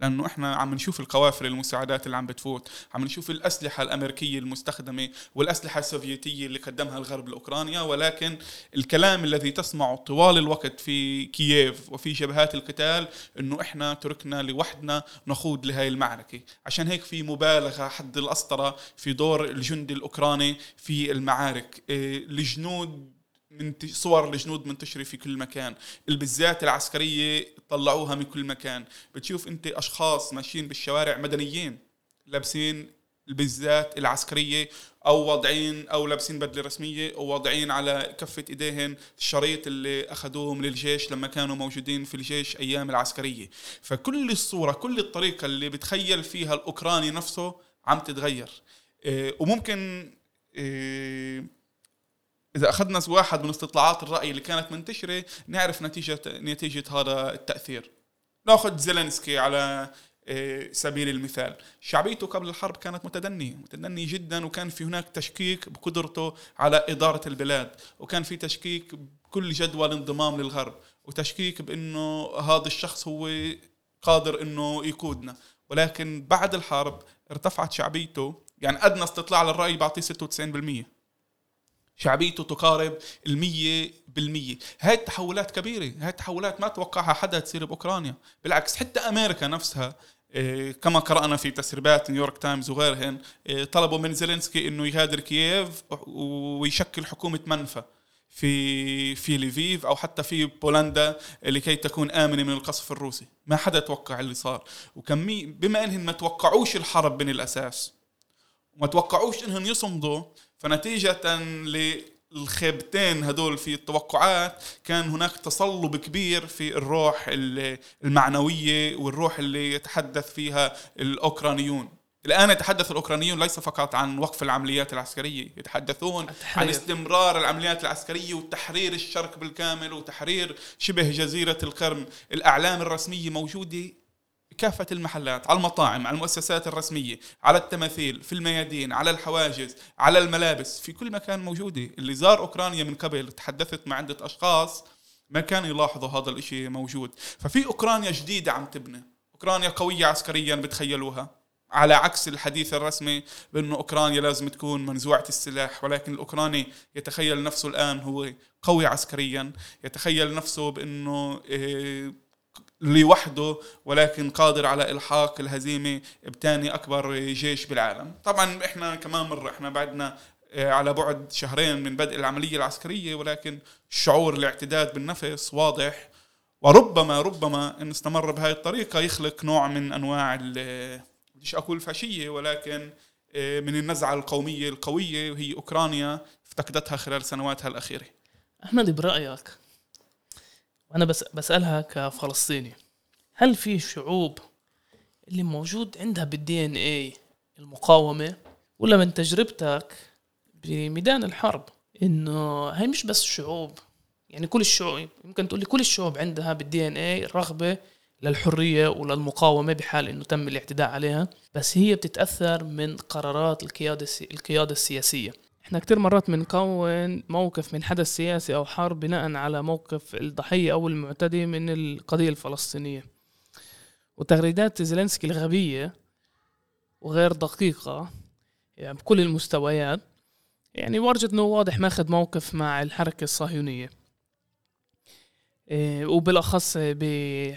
لأنه إحنا عم نشوف القوافل المساعدات اللي عم بتفوت عم نشوف الأسلحة الأمريكية المستخدمة والأسلحة السوفيتية اللي قدمها الغرب لأوكرانيا ولكن الكلام الذي تسمعه طوال الوقت في كييف وفي جبهات القتال إنه إحنا تركنا لوحدنا نخوض لهي المعركة. عشان هيك في مبالغة حد الأسطرة في دور الجندي الأوكراني في المعارك. إيه، الجنود من صور الجنود منتشرة في كل مكان. البزات العسكرية طلعوها من كل مكان. بتشوف انت أشخاص ماشيين بالشوارع مدنيين لابسين البزات العسكرية أو واضعين أو لابسين بدلة رسمية أو واضعين على كفة إيديهن. الشريط اللي اخذوه من الجيش لما كانوا موجودين في الجيش أيام العسكرية. فكل الصورة كل الطريقة اللي بتخيل فيها الأوكراني نفسه عم تتغير. إيه، وممكن إيه، إذا أخذنا واحد من استطلاعات الرأي اللي كانت منتشرة نعرف نتيجه نتيجة هذا التأثير. نأخذ زيلينسكي على إيه، سبيل المثال. شعبيته قبل الحرب كانت متدنية متدنية جدا وكان في هناك تشكيك بقدرته على إدارة البلاد وكان في تشكيك بكل جدوى الانضمام للغرب وتشكيك بأنه هذا الشخص هو قادر أنه يقودنا. ولكن بعد الحرب ارتفعت شعبيته يعني أدنى استطلاع للرأي بعطيه 96% شعبيته تقارب المية بالمية. هاي التحولات كبيرة هاي التحولات ما توقعها حدا تصير بأوكرانيا. بالعكس حتى أمريكا نفسها إيه، كما قرأنا في تسريبات نيويورك تايمز وغيرهن إيه، طلبوا من زيلينسكي إنه يغادر كييف ويشكل حكومة منفى في في ليفيف أو حتى في بولندا لكي تكون آمنة من القصف الروسي، ما حدا توقع اللي صار، وكمية بما انهم ما توقعوش الحرب من الأساس وما توقعوش انهم يصمدوا فنتيجة للخيبتين هدول في التوقعات كان هناك تصلب كبير في الروح ال- المعنوية والروح اللي يتحدث فيها الأوكرانيون الآن يتحدث الأوكرانيون ليس فقط عن وقف العمليات العسكرية يتحدثون عن التحرير. استمرار العمليات العسكرية وتحرير الشرق بالكامل وتحرير شبه جزيرة القرم الأعلام الرسمية موجودة كافة المحلات على المطاعم على المؤسسات الرسمية على التماثيل في الميادين على الحواجز على الملابس في كل مكان موجودة. اللي زار أوكرانيا من قبل تحدثت مع عدة أشخاص ما كانوا يلاحظوا هذا الإشي موجود. ففي أوكرانيا جديدة عم تبنى أوكرانيا قوية عسكريا بتخيلوها. على عكس الحديث الرسمي بأنه أوكرانيا لازم تكون منزوعة السلاح ولكن الأوكراني يتخيل نفسه الآن هو قوي عسكريا. يتخيل نفسه بأنه إيه، لوحده ولكن قادر على إلحاق الهزيمة بتاني أكبر جيش بالعالم. طبعا إحنا كمان مرة إحنا بعدنا آه، على بعد شهرين من بدء العملية العسكرية ولكن شعور الاعتداد بالنفس واضح. وربما ربما إن استمر بهذه الطريقة يخلق نوع من أنواع بديش أقول فاشية ولكن آه، من النزعة القومية القوية وهي أوكرانيا افتقدتها خلال سنواتها الأخيرة. أحمد برأيك؟ وأنا بس بسألها كفلسطيني. هل في شعوب اللي موجود عندها بالدي ان اي المقاومة ولا من تجربتك بميدان الحرب إنه هي مش بس شعوب؟ يعني كل الشعوب يمكن تقول لي كل الشعوب عندها بالدي ان اي رغبه للحرية وللمقاومة بحال إنه تم الاعتداء عليها بس هي بتتأثر من قرارات القيادة القيادة السياسية. إحنا كتير مرات بنكون موقف من حدث سياسي أو حرب بناء على موقف الضحية أو المعتدي من القضية الفلسطينية. وتغريدات زيلينسكي الغبية وغير دقيقة يعني بكل المستويات يعني ورجت إنه واضح ماخذ موقف مع الحركة الصهيونية. إيه، وبالأخص ب-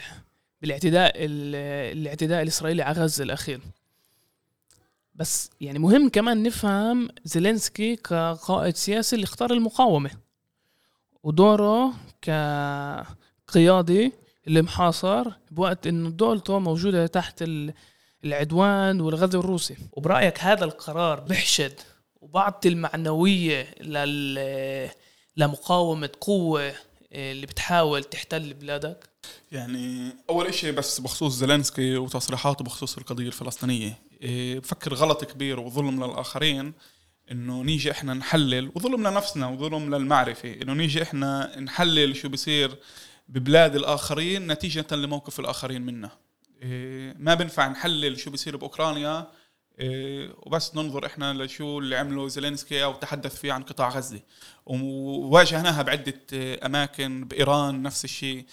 بالاعتداء ال- الاعتداء الإسرائيلي على غزة الأخير. بس يعني مهم كمان نفهم زيلينسكي كقائد سياسي اللي اختار المقاومة. ودوره كقيادي اللي محاصر بوقت إنه دولته موجودة تحت ال- العدوان والغزو الروسي. وبرأيك هذا القرار بيحشد وبعطي المعنوية لل لمقاومة قوة اللي بتحاول تحتل بلادك؟ يعني أول إشي بس بخصوص زيلينسكي وتصريحاته بخصوص القضية الفلسطينية. إيه، بفكر غلط كبير وظلم للآخرين إنه نيجي إحنا نحلل وظلم لنفسنا وظلم للمعرفة إنه نيجي إحنا نحلل شو بصير ببلاد الآخرين نتيجة لموقف الآخرين منا. إيه، ما بنفع نحلل شو بصير بأوكرانيا إيه، وبس ننظر إحنا لشو اللي عمله زيلينسكي أو تحدث فيه عن قطاع غزة. وواجهناها بعدة إيه، أماكن بإيران نفس الشيء. إيه،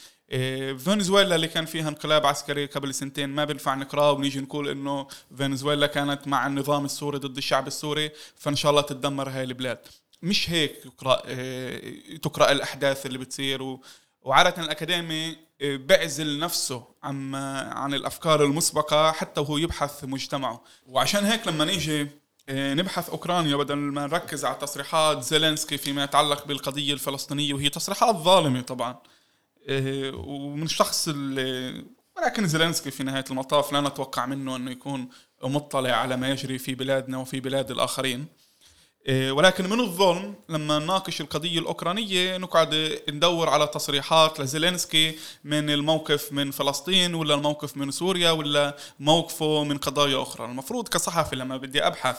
فنزويلا اللي كان فيها انقلاب عسكري قبل سنتين ما بنفع نقراه ونيجي نقول إنه فنزويلا كانت مع النظام السوري ضد الشعب السوري فإن شاء الله تتدمر هاي البلاد. مش هيك يقرا إيه، تقرأ الأحداث اللي بتصير و وعادة الأكاديمي إيه، بيعزل نفسه عن عن الأفكار المسبقة حتى وهو يبحث مجتمعه. وعشان هيك لما نيجي إيه، نبحث أوكرانيا بدل ما نركز على تصريحات زيلينسكي فيما يتعلق بالقضية الفلسطينية وهي تصريحات ظالمة طبعا. إيه، ومن الشخص اللي ولكن زيلينسكي في نهاية المطاف لا نتوقع منه أنه يكون مطلع على ما يجري في بلادنا وفي بلاد الآخرين. إيه، ولكن من الظلم لما نناقش القضية الأوكرانية نقعد ندور على تصريحات لزيلينسكي من الموقف من فلسطين ولا الموقف من سوريا ولا موقفه من قضايا أخرى. المفروض كصحفي لما بدي أبحث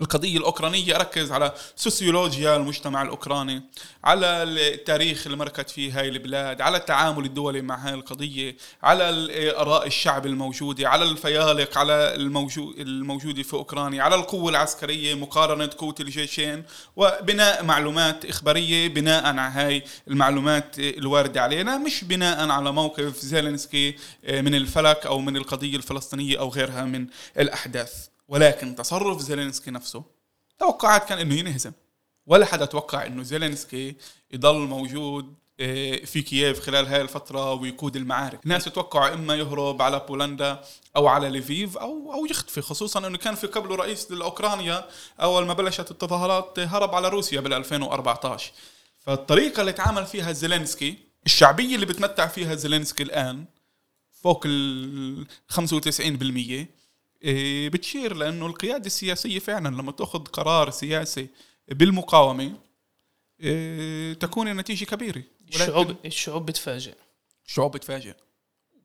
القضية الأوكرانية أركز على سوسيولوجيا المجتمع الأوكراني على التاريخ اللي مرقت فيه هاي البلاد على التعامل الدولي مع هاي القضية على آراء الشعب الموجودة على الفيالق على الموجود الموجودة في أوكرانيا على القوة العسكرية مقارنة قوة الجيشين وبناء معلومات إخبارية بناء على هاي المعلومات الواردة علينا مش بناء على موقف زيلينسكي من الفلك أو من القضية الفلسطينية أو غيرها من الأحداث. ولكن تصرف زيلينسكي نفسه توقعات كان إنه ينهزم. ولا حدا توقع إنه زيلينسكي يضل موجود آه، في كييف خلال هاي الفترة ويقود المعارك. الناس توقعوا إما يهرب على بولندا أو على ليفيف أو أو يختفي خصوصا أنه كان في قبله رئيس لأوكرانيا أول ما بلشت التظاهرات هرب على روسيا بال 2014 فالطريقة اللي تعامل فيها زيلينسكي الشعبية اللي بتمتع فيها زيلينسكي الآن فوق ال 95% إيه، بتشير لأنه القيادة السياسية فعلا لما تأخذ قرار سياسي بالمقاومة إيه، تكون النتيجة كبيرة. الشعوب الشعوب بتفاجئ. الشعوب بتفاجئ.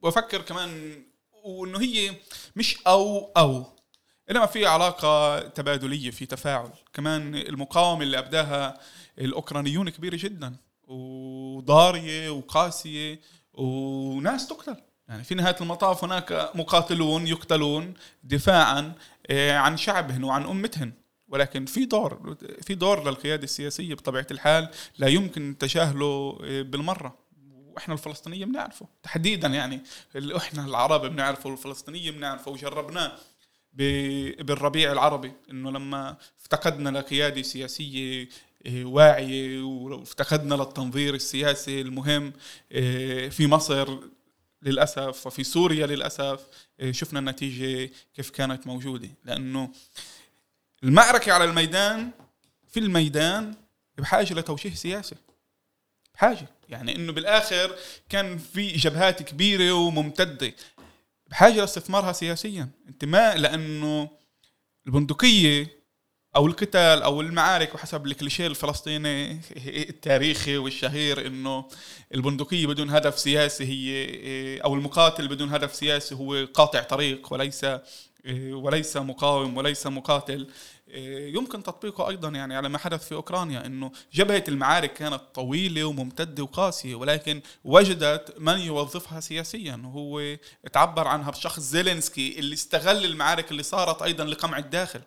وأفكر كمان وانه هي مش أو أو. إنما في علاقة تبادلية في تفاعل. كمان المقاومة اللي أبداها الأوكرانيون كبيرة جدا وضاريه وقاسية وناس تقتل. يعني في نهاية المطاف هناك مقاتلون يقتلون دفاعا آه، عن شعبهن وعن أمتهن. ولكن في دور في دور للقيادة السياسية بطبيعة الحال لا يمكن تجاهله آه، بالمرة. وإحنا الفلسطينيه بنعرفه. تحديدا يعني اللي إحنا العرب بنعرفه والفلسطينيه بنعرفه وجربناه بالربيع العربي إنه لما افتقدنا لقيادة سياسية إيه، واعية وافتقدنا للتنظير السياسي المهم في مصر للأسف وفي سوريا للأسف إيه، شفنا النتيجة كيف كانت موجودة. لأنه المعركة على الميدان في الميدان بحاجة لتوجيه سياسي. بحاجة. يعني إنه بالآخر كان في جبهات كبيرة وممتدة. بحاجة لاستثمارها سياسيا. انت ما لأنه البندقية أو القتال أو المعارك وحسب الكليشيه الفلسطيني التاريخي والشهير إنه البندقية بدون هدف سياسي هي أو المقاتل بدون هدف سياسي هو قاطع طريق وليس وليس مقاوم وليس مقاتل. يمكن تطبيقه أيضا يعني على ما حدث في أوكرانيا إنه جبهة المعارك كانت طويلة وممتدة وقاسية ولكن وجدت من يوظفها سياسيا وهو تعبر عنها بشخص زيلينسكي اللي استغل المعارك اللي صارت أيضا لقمع الداخل.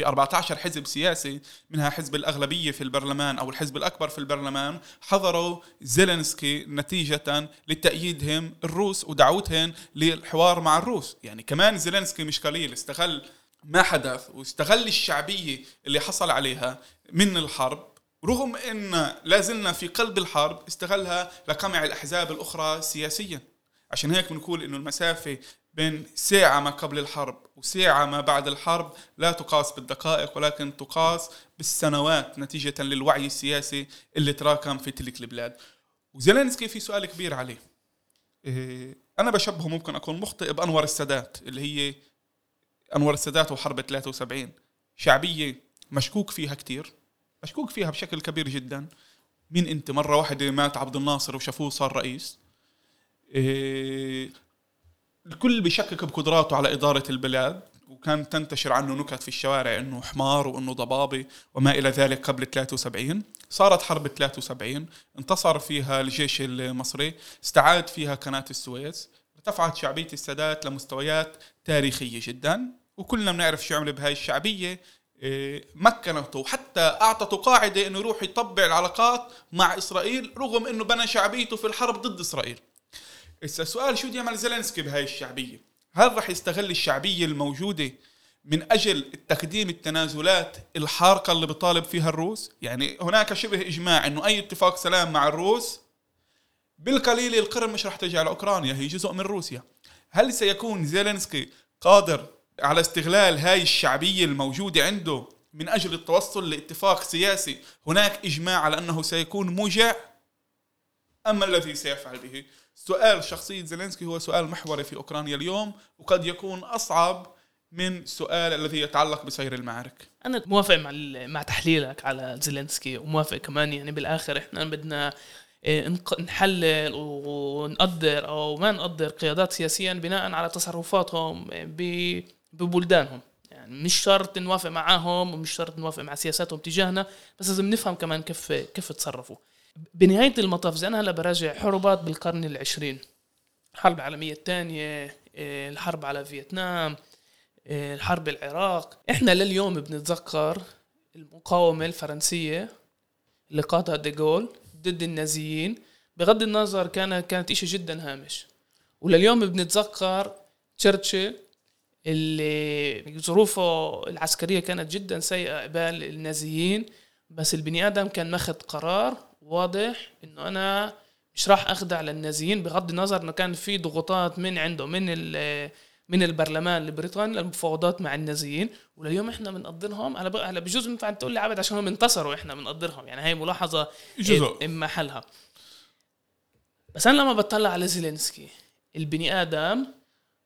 في 14 حزب سياسي منها حزب الأغلبية في البرلمان أو الحزب الأكبر في البرلمان حضروا زيلينسكي نتيجة لتأييدهم الروس ودعوتهم للحوار مع الروس. يعني كمان زيلينسكي مش قليل استغل ما حدث واستغل الشعبية اللي حصل عليها من الحرب. رغم إن لازلنا في قلب الحرب استغلها لقمع الأحزاب الأخرى سياسيا. عشان هيك بنقول إنه المسافة بين ساعة ما قبل الحرب وساعة ما بعد الحرب لا تقاس بالدقائق ولكن تقاس بالسنوات نتيجة للوعي السياسي اللي تراكم في تلك البلاد. وزيلينسكي في سؤال كبير عليه. إيه، أنا بشبهه ممكن أكون مخطئ بأنور السادات اللي هي أنور السادات وحرب 73 شعبية مشكوك فيها كتير مشكوك فيها بشكل كبير جدا. مين إنت مرة واحدة مات عبد الناصر وشافوه صار رئيس. إيه الكل بيشكك بقدراته على إدارة البلاد وكان تنتشر عنه نكت في الشوارع إنه حمار وإنه ضبابي وما إلى ذلك قبل 73 صارت حرب 73 انتصر فيها الجيش المصري استعاد فيها قناة السويس ارتفعت شعبية السادات لمستويات تاريخية جدا وكلنا بنعرف شو عمل بهاي الشعبية. إيه، مكنته حتى أعطته قاعدة إنه يروح يطبع العلاقات مع إسرائيل رغم إنه بنى شعبيته في الحرب ضد إسرائيل. هسه السؤال شو يعمل زيلينسكي بهاي الشعبية؟ هل راح يستغل الشعبية الموجودة من أجل تقديم التنازلات الحارقة اللي بيطالب فيها الروس؟ يعني هناك شبه إجماع إنه أي اتفاق سلام مع الروس بالقليل القرم مش راح تجي على أوكرانيا هي جزء من روسيا. هل سيكون زيلينسكي قادر على استغلال هاي الشعبية الموجودة عنده من أجل التوصل لاتفاق سياسي هناك إجماع على أنه سيكون موجع أما الذي سيفعل به؟ سؤال شخصية زيلينسكي هو سؤال محوري في أوكرانيا اليوم وقد يكون أصعب من سؤال الذي يتعلق بسير المعارك أنا موافق مع مع تحليلك على زيلينسكي وموافق كمان يعني بالآخر إحنا بدنا إيه، نحلل ونقدر أو ما نقدر قيادات سياسيا بناء على تصرفاتهم ببلدانهم. يعني مش شرط نوافق معاهم ومش شرط نوافق مع سياساتهم تجاهنا بس لازم نفهم كمان كيف كيف تصرفوا. بنهاية المطاف زي أنا هلأ براجع حروبات بالقرن العشرين. الحرب العالميه الثانية إيه، الحرب على فيتنام إيه، الحرب العراق. إحنا لليوم بنتذكر المقاومة الفرنسية اللي قادها ديغول ضد النازيين. بغض النظر كانت كانت إشي جدا هامش. ولليوم بنتذكر تشرشل اللي ظروفه العسكرية كانت جدا سيئة قبال النازيين بس البني آدم كان ماخذ قرار واضح إنه أنا مش راح أخضع للنازيين بغض النظر إنه كان في ضغوطات من عنده من من البرلمان البريطاني للمفاوضات مع النازيين. ولليوم إحنا بنقدرهم على على بجوز ينفع تقول لي عبد عشان هم انتصروا إحنا بنقدرهم يعني هي ملاحظة جزء. محلها. بس أنا لما بطلع على زيلينسكي البني آدم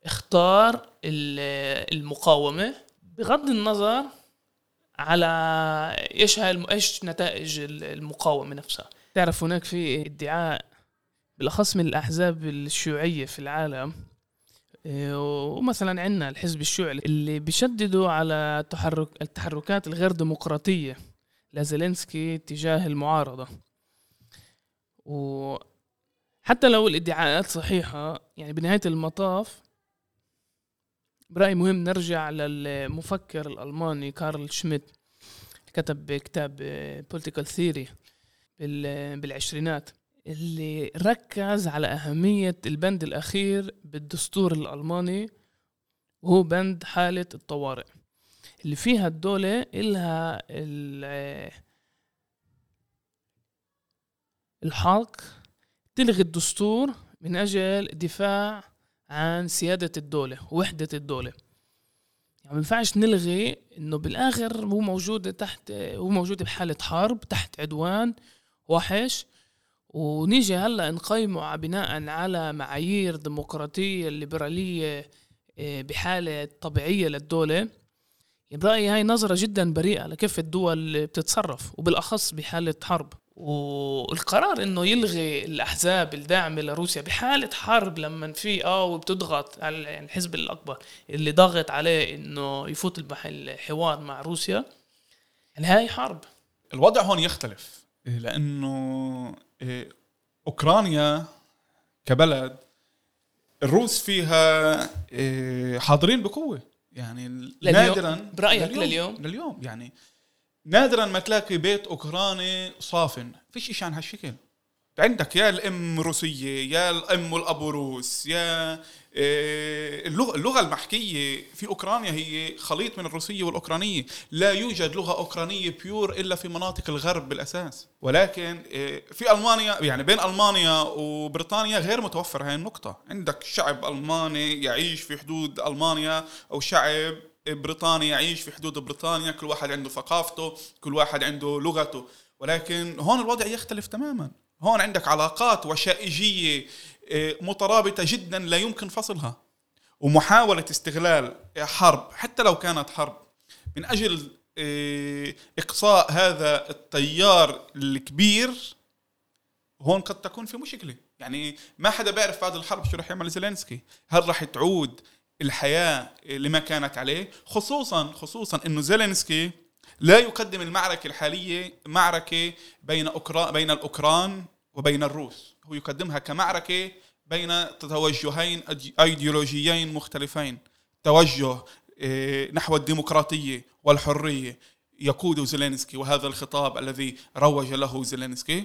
اختار المقاومة. بغض النظر على إيش هاي إيش نتائج المقاومة نفسها؟ تعرف هناك في ادعاء بالأخص من الأحزاب الشيوعية في العالم إيه، ومثلا عندنا الحزب الشيوعي اللي بيشددوا على تحرك التحركات الغير ديمقراطية لزيلينسكي تجاه المعارضة. وحتى لو الادعاءات صحيحة يعني بنهاية المطاف برأيي مهم نرجع للمفكر الألماني كارل شميت كتب كتاب Political Theory بالعشرينات اللي ركز على أهمية البند الأخير بالدستور الألماني وهو بند حالة الطوارئ اللي فيها الدولة إلها الحق تلغي الدستور من أجل الدفاع عن سيادة الدولة ووحدة الدولة. يعني ما ينفعش نلغي إنه بالآخر هو موجود تحت هو موجود بحالة حرب تحت عدوان وحش. ونيجي هلأ نقيمه بناء على معايير ديمقراطية ليبرالية آه، بحالة طبيعية للدولة. يعني برأيي هاي نظرة جدا بريئة لكيف الدول بتتصرف وبالأخص بحالة حرب. والقرار إنه يلغي الأحزاب الداعمة لروسيا بحالة حرب لما في آه وبتضغط على يعني الحزب الأكبر اللي ضاغط عليه إنه يفوت الحوار مع روسيا. يعني هاي حرب. الوضع هون يختلف لأنه إيه، أوكرانيا كبلد الروس فيها إيه، حاضرين بقوة. يعني نادرا برأيك لليوم لليوم, لليوم. يعني نادرا ما تلاقي بيت أوكراني صافن. فيش شيء عن هالشكل. عندك يا الأم روسيه يا الأم والابو روس يا إيه، اللغة اللغة المحكية في أوكرانيا هي خليط من الروسية والأوكرانية. لا يوجد لغة أوكرانية بيور إلا في مناطق الغرب بالأساس. ولكن إيه، في ألمانيا يعني بين ألمانيا وبريطانيا غير متوفر هاي النقطة. عندك شعب ألماني يعيش في حدود ألمانيا أو شعب بريطاني يعيش في حدود بريطانيا كل واحد عنده ثقافته كل واحد عنده لغته. ولكن هون الوضع يختلف تماما. هون عندك علاقات وشائجية إيه، مترابطة جدا لا يمكن فصلها. ومحاولة استغلال حرب حتى لو كانت حرب من أجل إيه، إقصاء هذا التيار الكبير هون قد تكون في مشكلة. يعني ما حدا بيعرف بعد الحرب شو رح يعمل زيلينسكي. هل رح تعود الحياة لما كانت عليه خصوصا خصوصا إنه زيلينسكي لا يقدم المعركة الحالية معركة بين أوكرا بين الأوكران وبين الروس. هو يقدمها كمعركة بين توجهين أيديولوجيين مختلفين. توجه إيه، نحو الديمقراطية والحرية يقود زيلينسكي وهذا الخطاب الذي روج له زيلينسكي.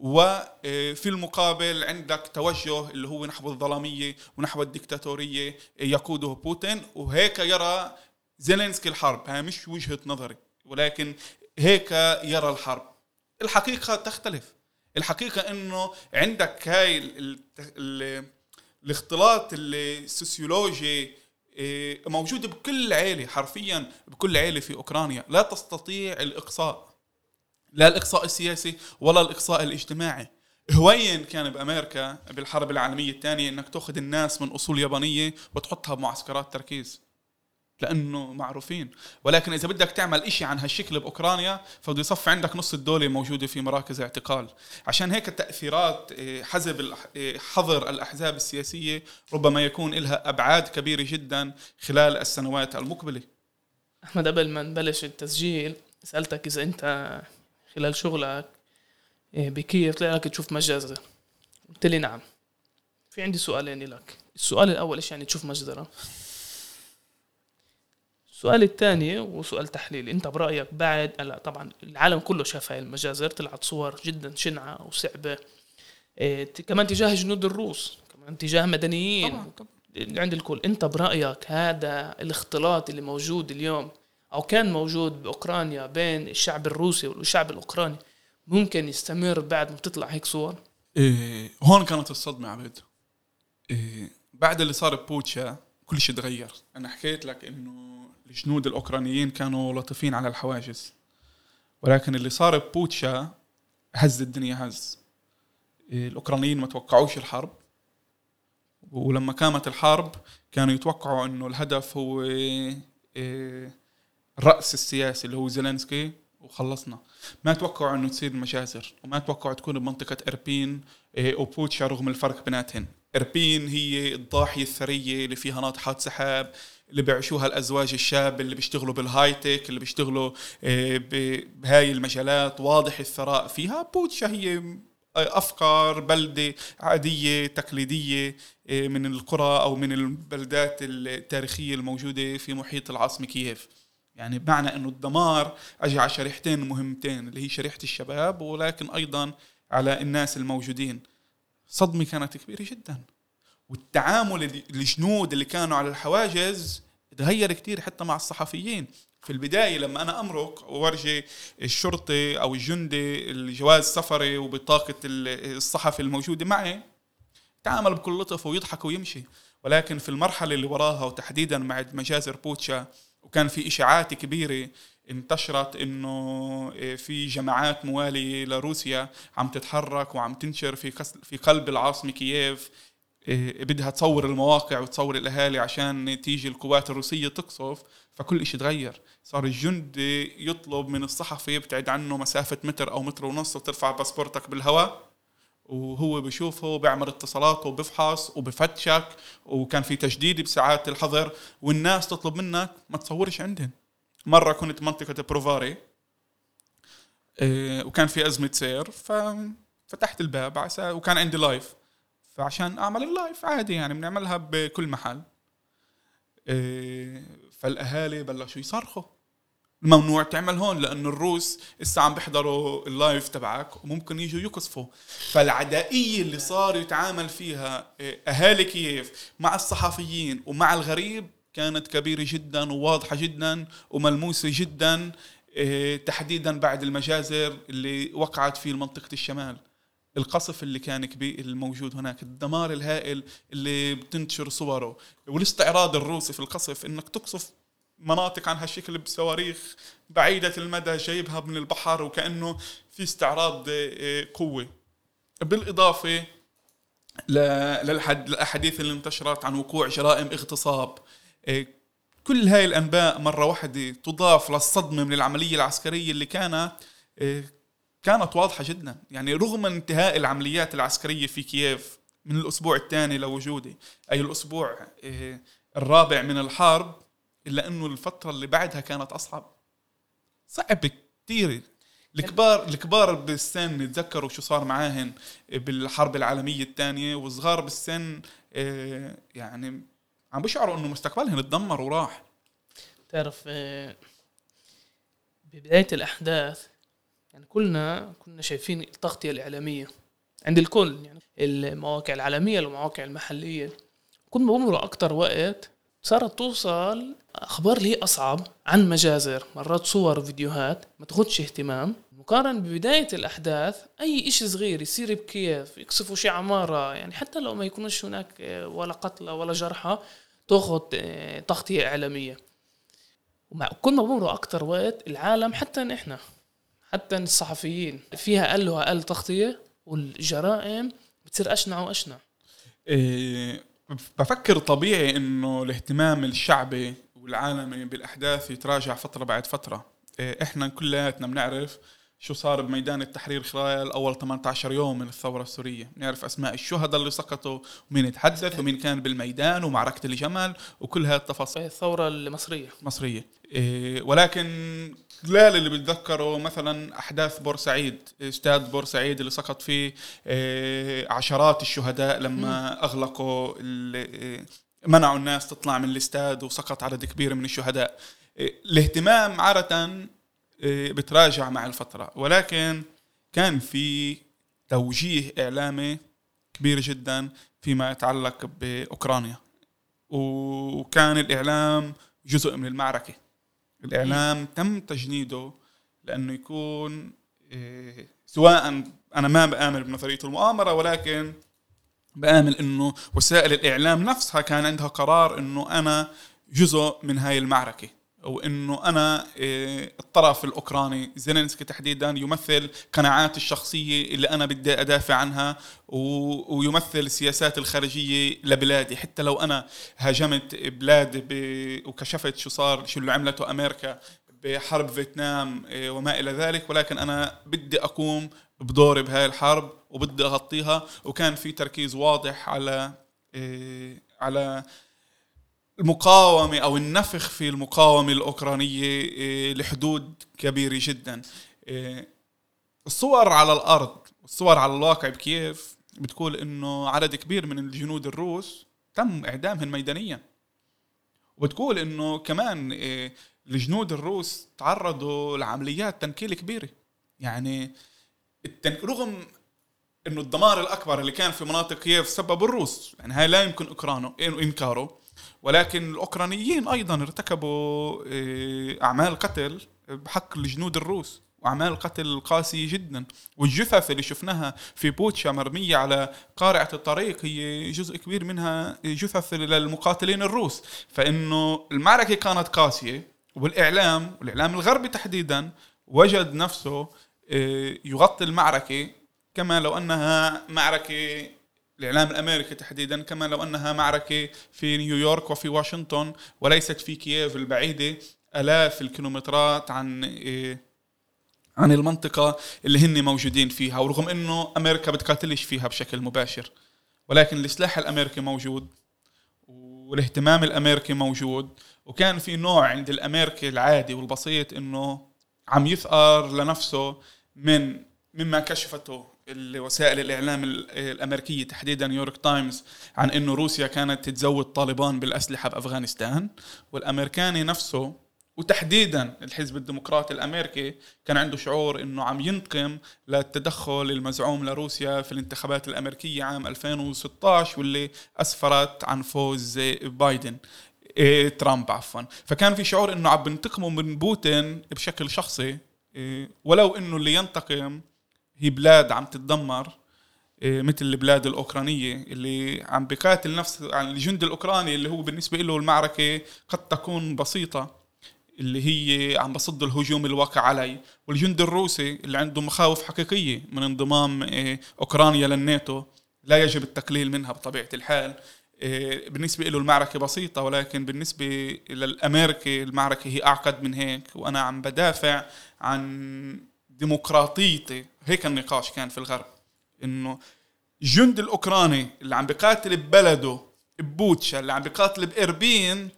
وفي المقابل عندك توجه اللي هو نحو الظلامية ونحو الدكتاتورية يقوده بوتين وهيك يرى زيلينسكي الحرب. هاي مش وجهة نظري ولكن هيك يرى الحرب. الحقيقة تختلف. الحقيقة إنه عندك هاي ال ال الاختلاط السوسيولوجي إيه، موجود بكل عيلة حرفيا بكل عيلة في أوكرانيا. لا تستطيع الإقصاء. لا الإقصاء السياسي ولا الإقصاء الاجتماعي. هوين كان بأمريكا بالحرب العالمية الثانية إنك تأخذ الناس من أصول يابانية وتحطها بمعسكرات تركيز. لأنه معروفين. ولكن إذا بدك تعمل إشي عن هالشكل بأوكرانيا فبده يصفي عندك نص الدولة موجودة في مراكز اعتقال. عشان هيك التأثيرات إيه، حزب إيه، حظر الأحزاب السياسية ربما يكون لها أبعاد كبيرة جدا خلال السنوات المقبلة. أحمد قبل ما نبلش التسجيل سألتك إذا أنت خلال شغلك إيه، بكيف طلع لك تشوف مجازر قلت لي نعم. في عندي سؤالين لك. السؤال الأول إيش يعني تشوف مجزرة؟ السؤال الثاني وسؤال تحليلي. أنت برأيك بعد لا طبعا العالم كله شاف هاي المجازر طلعت صور جدا شنعة وصعبة. إيه كمان تجاه جنود الروس كمان تجاه مدنيين. طبعا طبعا. عند الكل. أنت برأيك هذا الاختلاط اللي موجود اليوم أو كان موجود بأوكرانيا بين الشعب الروسي والشعب الأوكراني ممكن يستمر بعد ما تطلع هيك صور؟ إيه هون كانت الصدمة عبد إيه بعد اللي صار ببوتشا كل شيء تغير. أنا حكيت لك إنه الجنود الأوكرانيين كانوا لطيفين على الحواجز. ولكن اللي صار ببوتشا هز الدنيا هز. الأوكرانيين ما توقعوش الحرب. ولما قامت الحرب كانوا يتوقعوا إنه الهدف هو إيه، الرأس السياسي اللي هو زيلينسكي وخلصنا. ما توقعوا إنه تصير مجازر وما توقعوا تكون بمنطقة إربين إيه، وبوتشا رغم الفرق بيناتهن إربين هي الضاحية الثرية اللي فيها ناطحات سحاب اللي بيعيشوها الأزواج الشاب اللي بيشتغلوا بالهاي تك اللي بيشتغلوا آه، بهاي المجالات. واضح الثراء. فيها بوتشا هي افقر بلده عادية تقليدية آه، من القرى أو من البلدات التاريخية الموجودة في محيط العاصمة كييف. يعني بمعنى إنه الدمار اجى على شريحتين مهمتين اللي هي شريحة الشباب ولكن أيضا على الناس الموجودين. صدمة كانت كبيرة جدا. والتعامل الجنود اللي كانوا على الحواجز تغير كتير حتى مع الصحفيين. في البداية لما أنا امرق وورجي الشرطي أو الجندي الجواز سفري وبطاقة الصحفي الموجودة معي تعامل بكل لطف ويضحك ويمشي. ولكن في المرحلة اللي وراها وتحديدا مع مجازر بوتشا وكان في إشاعات كبيرة انتشرت إنه في جماعات مواليه لروسيا عم تتحرك وعم تنشر في في قلب العاصمة كييف إيه، بدها تصور المواقع وتصور الأهالي عشان تيجي القوات الروسية تقصف فكل شيء تغير. صار الجندي يطلب من الصحفي يبتعد عنه مسافة متر أو متر ونص وترفع باسبورتك بالهواء. وهو بشوفه بيعمل اتصالات وبفحص وبفتشك وكان في تجديد بساعات الحظر والناس تطلب منك ما تصورش عندهم. مرة كنت منطقة بروفاري إيه، وكان في أزمة سير ففتحت الباب وكان عندي live. فعشان أعمل ال live عادي يعني بنعملها بكل محل. إيه، فالأهالي بلشوا يصرخوا. ممنوع تعمل هون لأنه الروس لسه عم بيحضروا ال live تبعك وممكن يجوا يقصفوا. فالعدائية اللي صار يتعامل فيها آه، أهالي كييف مع الصحفيين ومع الغريب كانت كبيرة جدا وواضحة جدا وملموسة جدا آه، تحديدا بعد المجازر اللي وقعت في منطقة الشمال. القصف اللي كان كبير الموجود هناك الدمار الهائل اللي بتنشر صوره. والاستعراض الروسي في القصف إنك تقصف مناطق عن هالشكل بصواريخ بعيدة المدى جايبها من البحر وكأنه في استعراض آه، قوة. بالإضافة للأحاديث اللي انتشرت عن وقوع جرائم اغتصاب آه، كل هاي الأنباء مرة واحدة تضاف للصدمة من العملية العسكرية اللي كانت آه، كانت واضحة جدا. يعني رغم انتهاء العمليات العسكرية في كييف من الأسبوع الثاني لوجودي أي الأسبوع الرابع من الحرب إلا إنه الفترة اللي بعدها كانت أصعب. صعب كثير الكبار الكبار بالسن يتذكروا شو صار معاهن بالحرب العالمية الثانية والصغار بالسن آه، يعني عم بيشعروا إنه مستقبلهم تدمر وراح. تعرف آه، ببداية الأحداث يعني كلنا كنا شايفين التغطية الإعلامية عند الكل. يعني المواقع العالمية والمواقع المحلية. كنا بمروا أكثر وقت صارت توصل أخبار اللي هي أصعب عن مجازر مرات صور وفيديوهات ما تاخدش اهتمام. مقارنة ببداية الأحداث أي إشي صغير يصير بكيف يقصفوا شي عمارة يعني حتى لو ما يكونش هناك ولا قتلى ولا جرحى تاخد آه، تغطية إعلامية. ومع كل ما بمروا أكتر وقت العالم حتى نحن حتى الصحفيين فيها أقل وأقل تغطية والجرائم بتصير أشنع وأشنع. إيه بفكر طبيعي إنه الاهتمام الشعبي والعالمي بالأحداث يتراجع فترة بعد فترة. إيه، إحنا كلياتنا بنعرف شو صار بميدان التحرير خلال أول 18 يوم من الثورة السورية. بنعرف أسماء الشهداء اللي سقطوا ومين يتحدث ومين كان بالميدان ومعركة الجمل وكل هاي التفاصيل. الثورة المصرية. مصرية. إيه ولكن قلال اللي بيتذكروا مثلا أحداث بورسعيد استاد بورسعيد اللي سقط فيه إيه عشرات الشهداء لما أغلقوا إيه، منعوا الناس تطلع من الاستاد وسقط عدد كبير من الشهداء. إيه الاهتمام عادة إيه، بتراجع مع الفترة. ولكن كان في توجيه إعلامي كبير جدا فيما يتعلق بأوكرانيا. وكان الإعلام جزء من المعركة. الإعلام تم تجنيده لأنه يكون إيه، سواء أنا ما بآمن بنظرية المؤامرة ولكن بآمن إنه وسائل الإعلام نفسها كان عندها قرار إنه أنا جزء من هاي المعركة. وانه أنا إيه، الطرف الأوكراني زيلينسكي تحديدا يمثل قناعاتي الشخصية اللي أنا بدي أدافع عنها ويمثل السياسات الخارجية لبلادي. حتى لو أنا هاجمت بلاد وكشفت شو صار شو اللي عملته أمريكا بحرب فيتنام إيه، وما إلى ذلك ولكن أنا بدي أقوم بدوري بهاي الحرب وبدي أغطيها. وكان في تركيز واضح على إيه، على المقاومة أو النفخ في المقاومة الأوكرانية إيه، لحدود كبيرة جدا. إيه، الصور على الأرض الصور على الواقع بكييف بتقول إنه عدد كبير من الجنود الروس تم إعدامهم ميدانيا. وبتقول إنه كمان إيه، الجنود الروس تعرضوا لعمليات تنكيل كبيرة. يعني التن... رغم إنه الدمار الأكبر اللي كان في مناطق كييف سبب الروس يعني هاي لا يمكن إكرانه إنكاره. ولكن الأوكرانيين أيضا ارتكبوا آه، أعمال قتل بحق الجنود الروس وأعمال قتل قاسية جدا. والجثث اللي شفناها في بوتشا مرمية على قارعة الطريق هي جزء كبير منها جثث للمقاتلين الروس. فإنه المعركة كانت قاسية والإعلام والإعلام الغربي تحديدا وجد نفسه آه، يغطي المعركة كما لو أنها معركة الإعلام الأمريكي تحديدا كما لو أنها معركة في نيويورك وفي واشنطن وليست في كييف البعيدة آلاف الكيلومترات عن إيه، عن المنطقة اللي هن موجودين فيها ورغم أنه أمريكا بتقاتلش فيها بشكل مباشر. ولكن السلاح الأمريكي موجود والاهتمام الأمريكي موجود وكان في نوع عند الأمريكي العادي والبسيط أنه عم يثأر لنفسه من مما كشفته وسائل الإعلام الأمريكية تحديدا نيويورك تايمز عن إنه روسيا كانت تتزود طالبان بالأسلحة بأفغانستان والأمريكاني نفسه وتحديدا الحزب الديمقراطي الأمريكي كان عنده شعور إنه عم ينتقم للتدخل المزعوم لروسيا في الانتخابات الأمريكية عام 2016 واللي أسفرت عن فوز بايدن إيه ترامب عفوا. فكان في شعور إنه عم بينتقموا من بوتين بشكل شخصي إيه ولو إنه اللي ينتقم هي بلاد عم تتدمر إيه مثل البلاد الأوكرانية اللي عم بقاتل نفس عن الجند الأوكراني اللي هو بالنسبة له المعركة قد تكون بسيطة اللي هي عم بصد الهجوم الواقع علي. والجند الروسي اللي عنده مخاوف حقيقية من انضمام إيه أوكرانيا للناتو لا يجب التقليل منها بطبيعة الحال. إيه، بالنسبة له المعركة بسيطة ولكن بالنسبة للأمريكي المعركة هي أعقد من هيك. وأنا عم بدافع عن ديمقراطيتي هيك النقاش كان في الغرب إنه الجند الأوكراني اللي عم بقاتل ببلده ببوتشا اللي عم بقاتل بإربين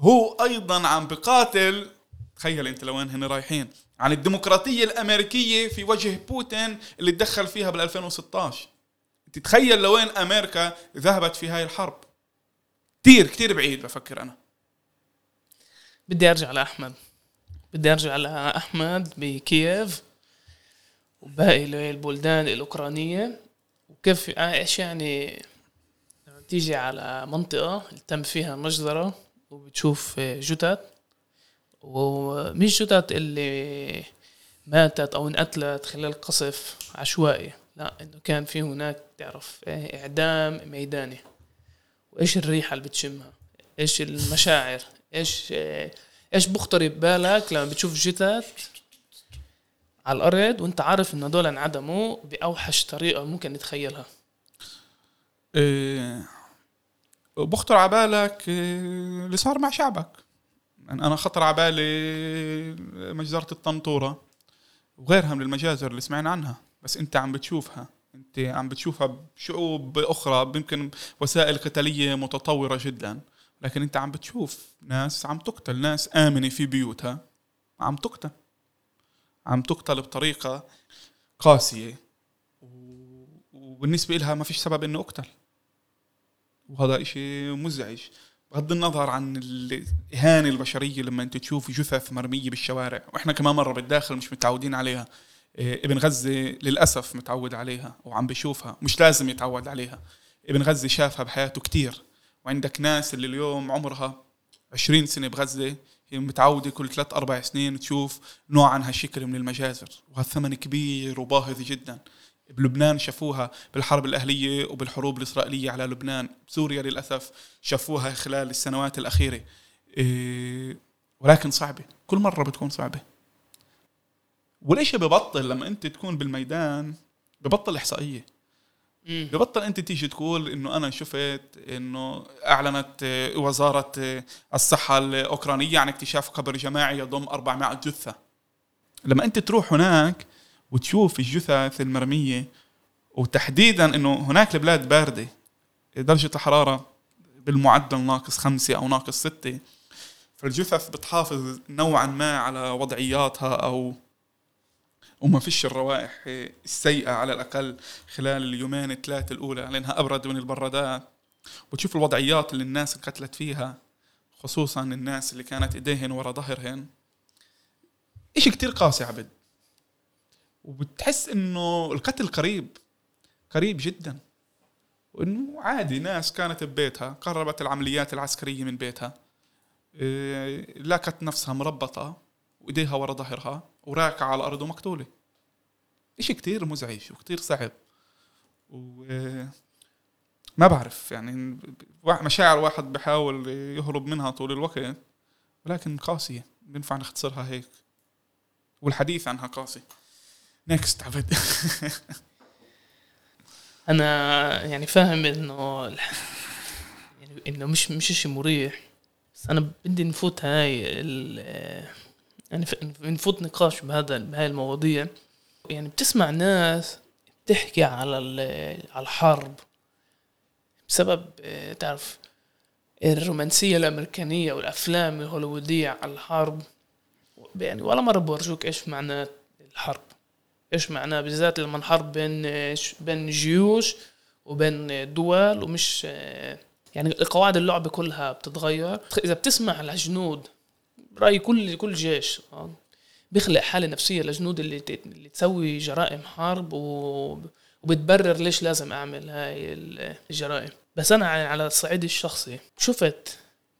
هو أيضا عم بقاتل تخيل أنت لوين هن رايحين عن الديمقراطية الأمريكية في وجه بوتين اللي تدخل فيها بال 2016 تتخيل لوين أمريكا ذهبت في هاي الحرب. كثير كثير بعيد بفكر أنا. بدي أرجع لأحمد. بدي أرجع لأحمد بكييف. وباقي البلدان الأوكرانية. وكيف إيش يعني تيجي على منطقة تم فيها مجزرة وبتشوف جثث ومش جثث اللي ماتت أو انقتلت خلال قصف عشوائي. لا إنه كان في هناك تعرف إيه، إعدام ميداني. وإيش الريحة اللي بتشمها؟ إيش المشاعر؟ إيش إيه، إيش بخطر ببالك لما بتشوف جثث على الأرض وأنت عارف إن هدول انعدموا بأوحش طريقة ممكن نتخيلها. إيه بخطر على بالك إيه اللي صار مع شعبك. أنا خطر على بالي مجزرة الطنطورة وغيرها من المجازر اللي سمعنا عنها. بس أنت عم بتشوفها. أنت عم بتشوفها بشعوب أخرى يمكن وسائل قتالية متطورة جدا. لكن أنت عم بتشوف ناس عم تقتل ناس آمنة في بيوتها عم تقتل. عم تقتل بطريقه قاسية. وبالنسبة لها ما فيش سبب إنه أقتل. وهذا إشي مزعج. بغض النظر عن الإهانة البشرية لما أنت تشوف جثث مرمية بالشوارع وإحنا كمان مرة بالداخل مش متعودين عليها. إيه، ابن غزة للأسف متعود عليها وعم بشوفها مش لازم يتعود عليها. ابن غزة شافها بحياته كتير. وعندك ناس اللي اليوم عمرها 20 سنة بغزة هي متعودة كل ثلاث أربع سنين تشوف نوع عن هالشكل من المجازر وهالثمن كبير وباهظ جدا. بلبنان شافوها بالحرب الأهلية وبالحروب الإسرائيلية على لبنان سوريا للأسف شافوها خلال السنوات الأخيرة. إيه ولكن صعبة كل مرة بتكون صعبة. وليش ببطل لما أنت تكون بالميدان؟ ببطل إحصائية. ببطل أنت تيجي تقول إنه أنا شفت إنه أعلنت وزارة الصحة الأوكرانية عن اكتشاف قبر جماعي يضم 400 جثة. لما أنت تروح هناك وتشوف الجثث المرمية وتحديدا إنه هناك البلاد باردة درجة الحرارة بالمعدل ناقص خمسة أو ناقص ستة فالجثث بتحافظ نوعا ما على وضعياتها أو وما فيش الروائح السيئة على الأقل خلال اليومين الثلاثة الأولى لأنها أبرد من البرادات. وتشوف الوضعيات اللي الناس انقتلت فيها خصوصا الناس اللي كانت إيديهن ورا ظهرهن. اشي كتير قاسي عبد؟ وبتحس إنه القتل قريب قريب جدا. وإنه عادي ناس كانت ببيتها قربت العمليات العسكرية من بيتها. إيه، لاقت نفسها مربطة. وإيديها ورا ظهرها وراكعة على الأرض ومقتولة. إشي كتير مزعج وكتير صعب. و ما بعرف يعني مشاعر واحد بحاول يهرب منها طول الوقت ولكن قاسية. بينفع نختصرها هيك. والحديث عنها قاسي. نيكست عبد أنا يعني فاهم إنه يعني إنه مش مش شيء مريح. بس أنا بدي نفوت هاي يعني نفوت نقاش بهذا بهاي المواضيع. يعني بتسمع ناس بتحكي على على الحرب بسبب آه، تعرف الرومانسية الأمريكانية والأفلام الهوليوودية على الحرب. يعني ولا مرة بورجوك إيش معنى الحرب. إيش معناه بالذات لما الحرب بين بين جيوش وبين دول ومش آه، يعني قواعد اللعبة كلها بتتغير. إذا بتسمع الجنود برايي كل كل جيش آه، بيخلق حالة نفسية لجنود اللي اللي تسوي جرائم حرب و وبتبرر ليش لازم أعمل هاي ال- الجرائم. بس أنا على الصعيد الشخصي شفت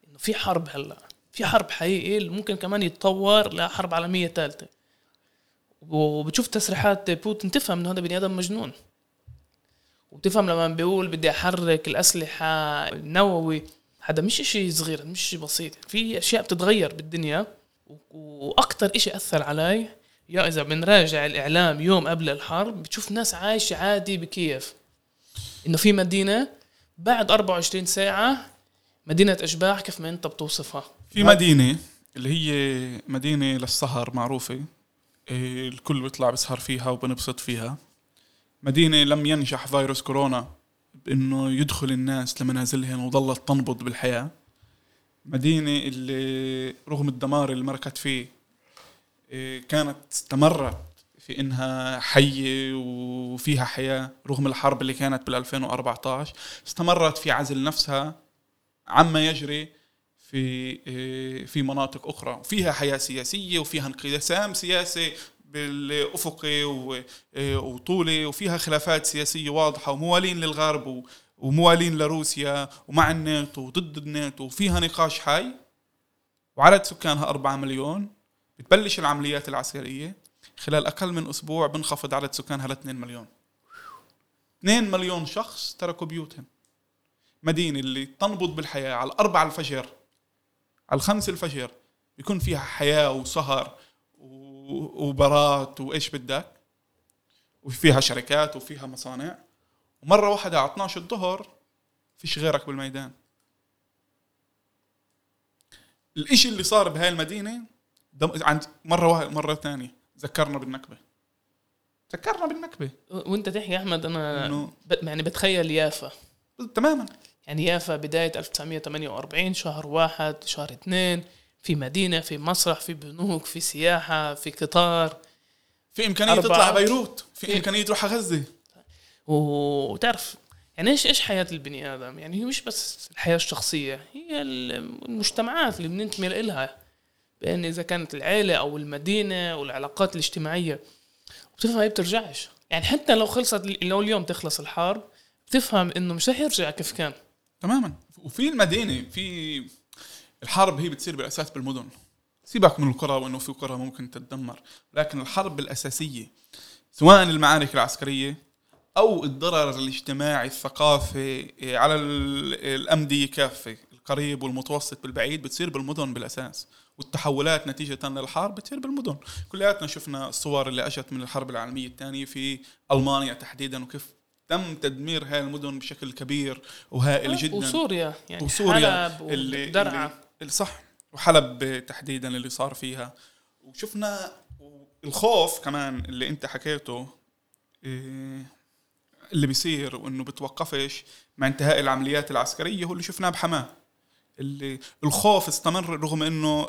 إنه في حرب هلأ في حرب حقيقي اللي ممكن كمان يتطور لحرب عالمية ثالثه وبتشوف تسريحات بوتين تفهم إنه هذا بني آدم مجنون. وبتفهم لما بيقول بدي أحرك الأسلحة النووي. هذا مش إشي صغير مش إشي بسيط. في أشياء بتتغير بالدنيا و- وأكتر إشي أثر علي يا إذا بنراجع الإعلام يوم قبل الحرب بتشوف ناس عايشة عادي بكييف. إنه في مدينة بعد 24 ساعة مدينة إشباح كيف ما أنت بتوصفها. في مدينة اللي هي مدينة للسهر معروفة إيه، الكل بيطلع بيسهر فيها وبنبسط فيها. مدينة لم ينجح فيروس كورونا. بأنه يدخل الناس لمنازلهم وظلت تنبض بالحياة. مدينة اللي رغم الدمار اللي مركت فيه إيه، كانت استمرت في إنها حية وفيها حياة رغم الحرب اللي كانت بال 2014 استمرت في عزل نفسها عما يجري في إيه، في مناطق أخرى. فيها حياة سياسية وفيها انقسام سياسي بالأفقي إيه، وطولي وفيها خلافات سياسية واضحة وموالين للغرب وموالين لروسيا ومع الناتو وضد الناتو وفيها نقاش حي. وعدد سكانها 4 مليون. بتبلش العمليات العسكرية خلال أقل من أسبوع بنخفض عدد سكانها ل 2 مليون. 2 مليون شخص تركوا بيوتهم. مدينة اللي تنبض بالحياة على الأربعة الفجر. على الخمس الفجر يكون فيها حياة وسهر. و- وبارات وإيش بدك؟ وفيها شركات وفيها مصانع. ومرة واحدة على 12 الظهر فيش غيرك بالميدان. الإشي اللي صار بهاي المدينة دم عند مرة واحدة مرة ثانية ذكرنا بالنكبة. ذكرنا بالنكبة. وانت تحكي أحمد أنا إنه- ب- يعني بتخيل يافا. تماما. يعني يافا بداية 1948 شهر واحد شهر اثنين. في مدينة في مسرح في بنوك في سياحة في قطار. في إمكانية أربعة. تطلع بيروت في في- إمكانية تروح و- وتعرف يعني إيش إيش حياة البني آدم؟ يعني هي مش بس الحياة الشخصية هي المجتمعات اللي بننتمي لها. بأن إذا كانت العيلة أو المدينة والعلاقات الاجتماعية بتفهم هي بترجعش. يعني حتى لو خلصت لو اليوم تخلص الحرب بتفهم إنه مش رح يرجع كيف كان. تماما. وفي المدينة في الحرب هي بتصير بالأساس بالمدن. سيبك من القرى وإنه في قرى ممكن تتدمر لكن الحرب الأساسية سواء المعارك العسكرية أو الضرر الاجتماعي الثقافي على ال- الامديه كافه القريب والمتوسط بالبعيد بتصير بالمدن بالأساس. والتحولات نتيجة للحرب بتصير بالمدن. كلياتنا شفنا الصور اللي أجت من الحرب العالمية الثانية في ألمانيا تحديدا وكيف تم تدمير هاي المدن بشكل كبير وهائل جدا. وسوريا يعني وسوريا حلب اللي, اللي صح وحلب تحديدا اللي صار فيها. وشفنا الخوف كمان اللي انت حكيته إيه، اللي بيصير وإنه بتوقفش مع انتهاء العمليات العسكرية هو اللي شفناه بحماة. اللي الخوف استمر رغم إنه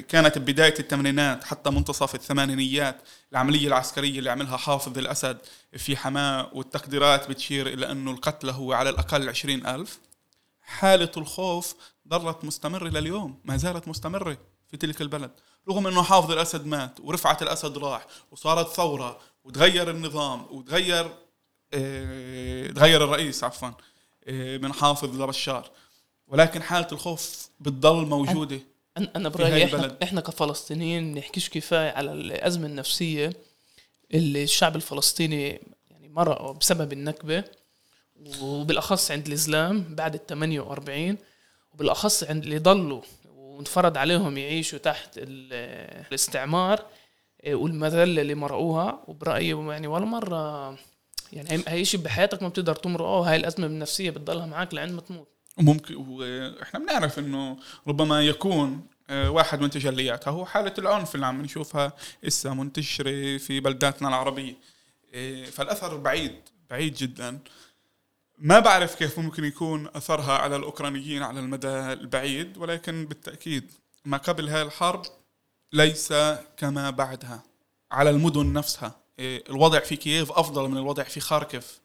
كانت بداية الثمانينات حتى منتصف الثمانينيات العملية العسكرية اللي عملها حافظ الأسد في حماة والتقديرات بتشير إلى إنه القتلى هو على الأقل عشرين ألف. حالة الخوف ظلت مستمرة لليوم ما زالت مستمرة في تلك البلد. رغم إنه حافظ الأسد مات ورفعت الأسد راح وصارت ثورة وتغير النظام وتغير آه تغير الرئيس عفوا آه من حافظ لبشار. ولكن حالة الخوف بتضل موجودة هاي برأيي إحنا. إحنا كفلسطينيين بنحكيش كفاية على الأزمة النفسية اللي الشعب الفلسطيني يعني مرق بسبب النكبة وبالأخص عند الإسلام بعد ال 48 وبالاخص عند اللي ضلوا وانفرض عليهم يعيشوا تحت ال- الاستعمار إيه، والمذلة اللي مرقوها وبرأيي يعني ولا مرة يعني هي- شيء بحياتك ما بتقدر تمرقه هاي الأزمة النفسية بتضلها معك لعند ما تموت. وممكن وإحنا بنعرف إنه ربما يكون آه، واحد من تجلياتها هو حالة العنف اللي عم نشوفها إسا منتشرة في بلداتنا العربية. آه، فالأثر بعيد بعيد جدا. ما بعرف كيف ممكن يكون أثرها على الأوكرانيين على المدى البعيد ولكن بالتأكيد ما قبل هاي الحرب ليس كما بعدها على المدن نفسها. آه، الوضع في كييف أفضل من الوضع في خاركف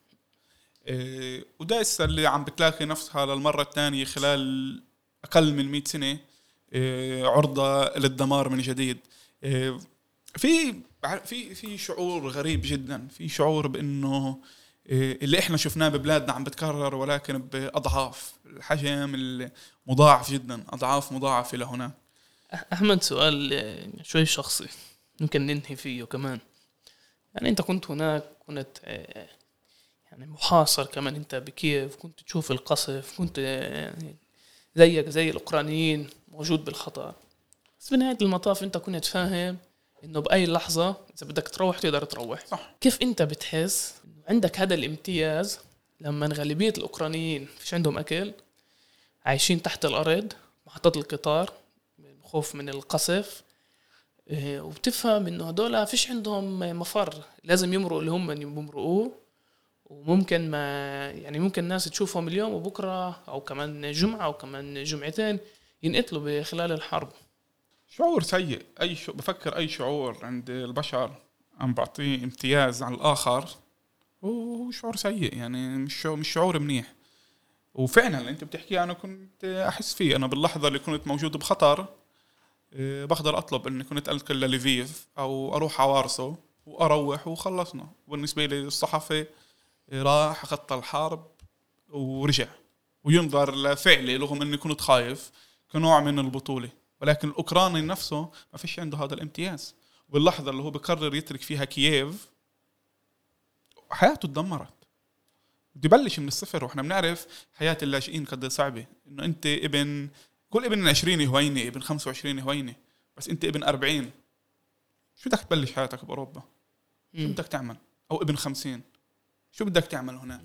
إيه، وده اللي عم بتلاقي نفسها للمرة الثانية خلال أقل من 100 سنة. آه، عرضة للدمار من جديد. في في في شعور غريب جدا. في شعور بأنه اللي إحنا شفناه ببلادنا عم بتكرر ولكن بأضعاف الحجم مضاعف جدا أضعاف مضاعفه لهناك أحمد سؤال شوي شخصي ممكن ننهي فيه كمان. يعني أنت كنت هناك كنت يعني محاصر كمان أنت بكيف كنت تشوف القصف كنت يعني زيك زي الأوكرانيين موجود بالخطر بس في نهاية المطاف أنت كنت فاهم إنه بأي لحظة إذا بدك تروح تقدر تروح. صح. كيف أنت بتحس عندك هذا الامتياز لما غالبية الأوكرانيين فيش عندهم أكل عايشين تحت الأرض محطات القطار خوف من القصف إيه، وبتفهم إنه هدول فيش عندهم مفر. لازم يمرقوا اللي هم يمرقوه وممكن ما يعني ممكن الناس تشوفهم اليوم وبكرة أو كمان جمعة أو كمان جمعتين ينقتلوا بخلال الحرب. شعور سيء. أي شو بفكر أي شعور عند البشر عم بعطيه امتياز على الآخر هو شعور سيء يعني مش مش شعور منيح. وفعلا اللي أنت بتحكيه أنا كنت أحس فيه. أنا باللحظة اللي كنت موجود بخطر إيه، بقدر أطلب إني كنت انقل لليفيف أو أروح على وارسو وأروح وخلصنا. بالنسبة لي الصحفي راح خط الحرب ورجع. وينظر لفعلي رغم إني كنت خايف كنوع من البطولة. ولكن الأوكراني نفسه ما فيش عنده هذا الامتياز. باللحظه اللي هو بقرر يترك فيها كييف حياته تدمرت. بده يبلش من الصفر وإحنا بنعرف حياة اللاجئين قد صعبة. إنه أنت ابن كل ابن 20 هوينه ابن 25 هوينه بس أنت ابن 40 شو بدك تبلش حياتك بأوروبا؟ شو بدك تعمل؟ أو ابن 50 شو بدك تعمل هناك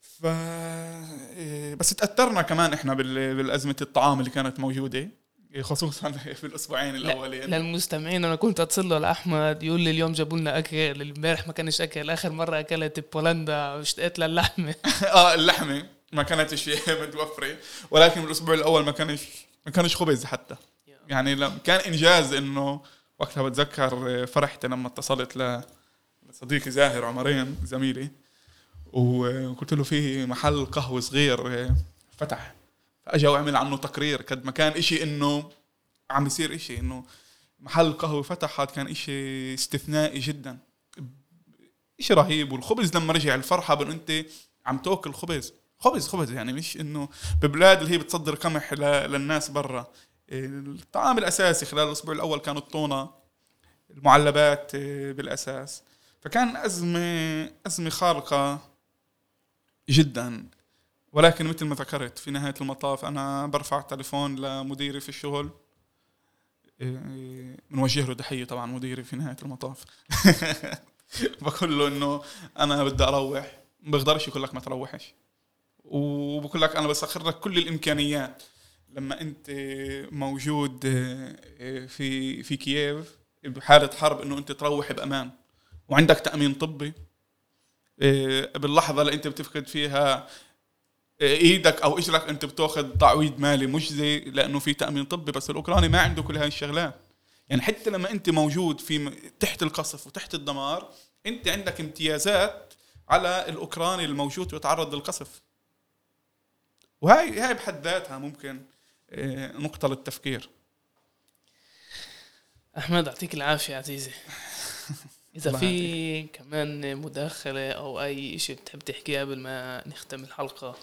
ف إيه، بس تأثرنا كمان إحنا بالأزمة الطعام اللي كانت موجودة. خصوصا في الأسبوعين الأولين. للمستمعين أنا كنت أتصل له لأحمد يقول لي اليوم جابوا لنا أكل امبارح ما كانش أكل آخر مرة أكلت بولندا واشتقت للحمة. آه اللحمة ما كانتش متوفرة ولكن بالاسبوع الأول ما كانش ما كانش خبز حتى. يعني كان إنجاز إنه وقتها بتذكر فرحت لما اتصلت ل صديقي زاهر عمرين زميلي وقلت له في محل قهوة صغير فتح. فاجا وعمل عنه تقرير. قد ما كان إشي إنه عم يصير إشي إنه محل قهوة فتح هذا كان إشي استثنائي جدا. إشي رهيب. والخبز لما رجع الفرحة بأنه أنت عم تأكل خبز. خبز خبز يعني مش إنه ببلاد اللي هي بتصدر قمح للناس برا. الطعام الأساسي خلال الأسبوع الأول كان الطونة المعلبات آه، بالأساس. فكان أزمة أزمة خارقة جدا. ولكن مثل ما ذكرت في نهاية المطاف أنا برفع تليفون لمديري في الشغل. بنوجه له تحية طبعا مديري في نهاية المطاف. بقول له إنه أنا بدي أروح ما بقدرش يقول لك ما تروحش. وبقول لك أنا بسخر لك كل الإمكانيات. لما أنت موجود آه، في في كييف بحالة حرب إنه أنت تروح بأمان. وعندك تأمين طبي. إيه، باللحظة اللي أنت بتفقد فيها إيه، إيدك أو إجرك أنت بتاخذ تعويض مالي مجزي لأنه في تأمين طبي بس الأوكراني ما عنده كل هاي الشغلات يعني حتى لما أنت موجود في تحت القصف وتحت الدمار أنت عندك امتيازات على الأوكراني الموجود ويتعرض للقصف. وهاي هاي بحد ذاتها ممكن إيه، نقطة للتفكير. أحمد يعطيك العافية عزيزي. إذا في كمان مداخلة أو أي شيء بتحب تحكيه قبل ما نختم الحلقة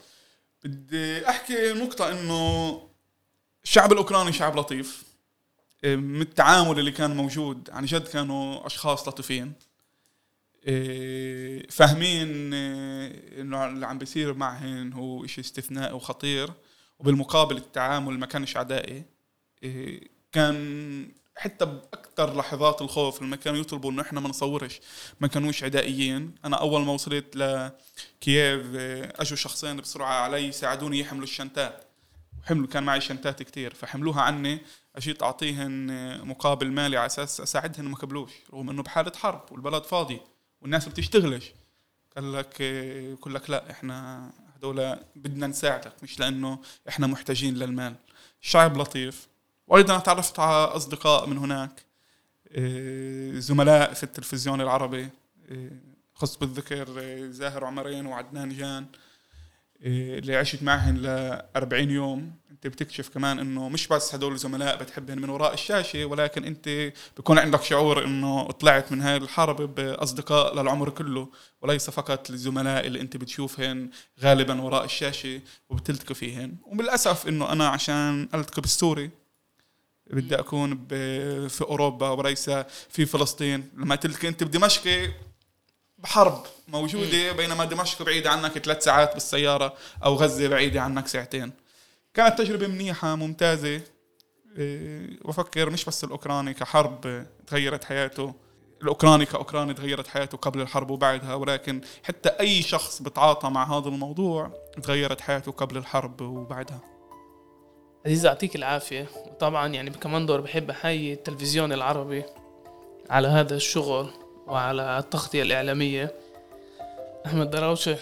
بدي أحكي نقطة إنه الشعب الأوكراني شعب لطيف. من التعامل اللي كان موجود عن جد كانوا أشخاص لطيفين. إيه، فاهمين إيه، إنه اللي عم بيصير معهم هو شيء استثنائي وخطير. وبالمقابل التعامل ما كانش عدائي. إيه، كان حتى بأكثر لحظات الخوف لما كانوا يطلبوا إنه إحنا ما نصورش ما كانوش عدائيين. أنا أول ما وصلت لكييف أجوا شخصين بسرعة علي ساعدوني يحملوا الشنتات حملوا كان معي شنتات كتير. فحملوها عني أجيت أعطيهن مقابل مالي على أساس أساعدهن ما قبلوش. رغم إنه بحالة حرب والبلد فاضي والناس بتشتغلش. قال لك يقول لك لا إحنا هذول بدنا نساعدك مش لأنه إحنا محتاجين للمال. الشعب لطيف. وأيضا تعرفت على أصدقاء من هناك إيه، زملاء في التلفزيون العربي إيه، خص بالذكر إيه، زاهر عمرين وعدنان جان اللي عشت معهن ل 40 يوم. أنت بتكشف كمان إنه مش بس هدول الزملاء بتحبهم من وراء الشاشة ولكن أنت بكون عندك شعور إنه طلعت من هاي الحرب بأصدقاء للعمر كله وليس فقط الزملاء اللي أنت بتشوفهن غالبا وراء الشاشة وبتلتقي فيهن. وللاسف إنه أنا عشان ألتقي بالسوري بدي أكون في أوروبا وليس في فلسطين. لما تلتقي أنت بدمشق بحرب موجودة بينما دمشق بعيدة عنك ثلاث ساعات بالسيارة أو غزة بعيدة عنك ساعتين. كانت تجربة منيحة ممتازة. بفكر مش بس الأوكراني كحرب تغيرت حياته الأوكراني كأوكراني تغيرت حياته قبل الحرب وبعدها ولكن حتى أي شخص بتعاطى مع هذا الموضوع تغيرت حياته قبل الحرب وبعدها. عزيز يعطيك العافية. وطبعا يعني كمان دور بحب أحيي التلفزيون العربي على هذا الشغل وعلى التغطية الإعلامية. أحمد دراوشة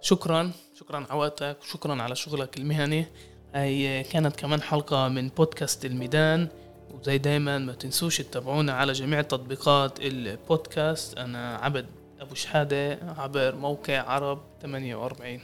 شكرا. شكرا على وقتك وشكرا على شغلك المهني. هاي كانت كمان حلقة من بودكاست الميدان. وزي دايما ما تنسوش تتابعونا على جميع تطبيقات البودكاست. أنا عبد أبو شحادة عبر موقع عرب 48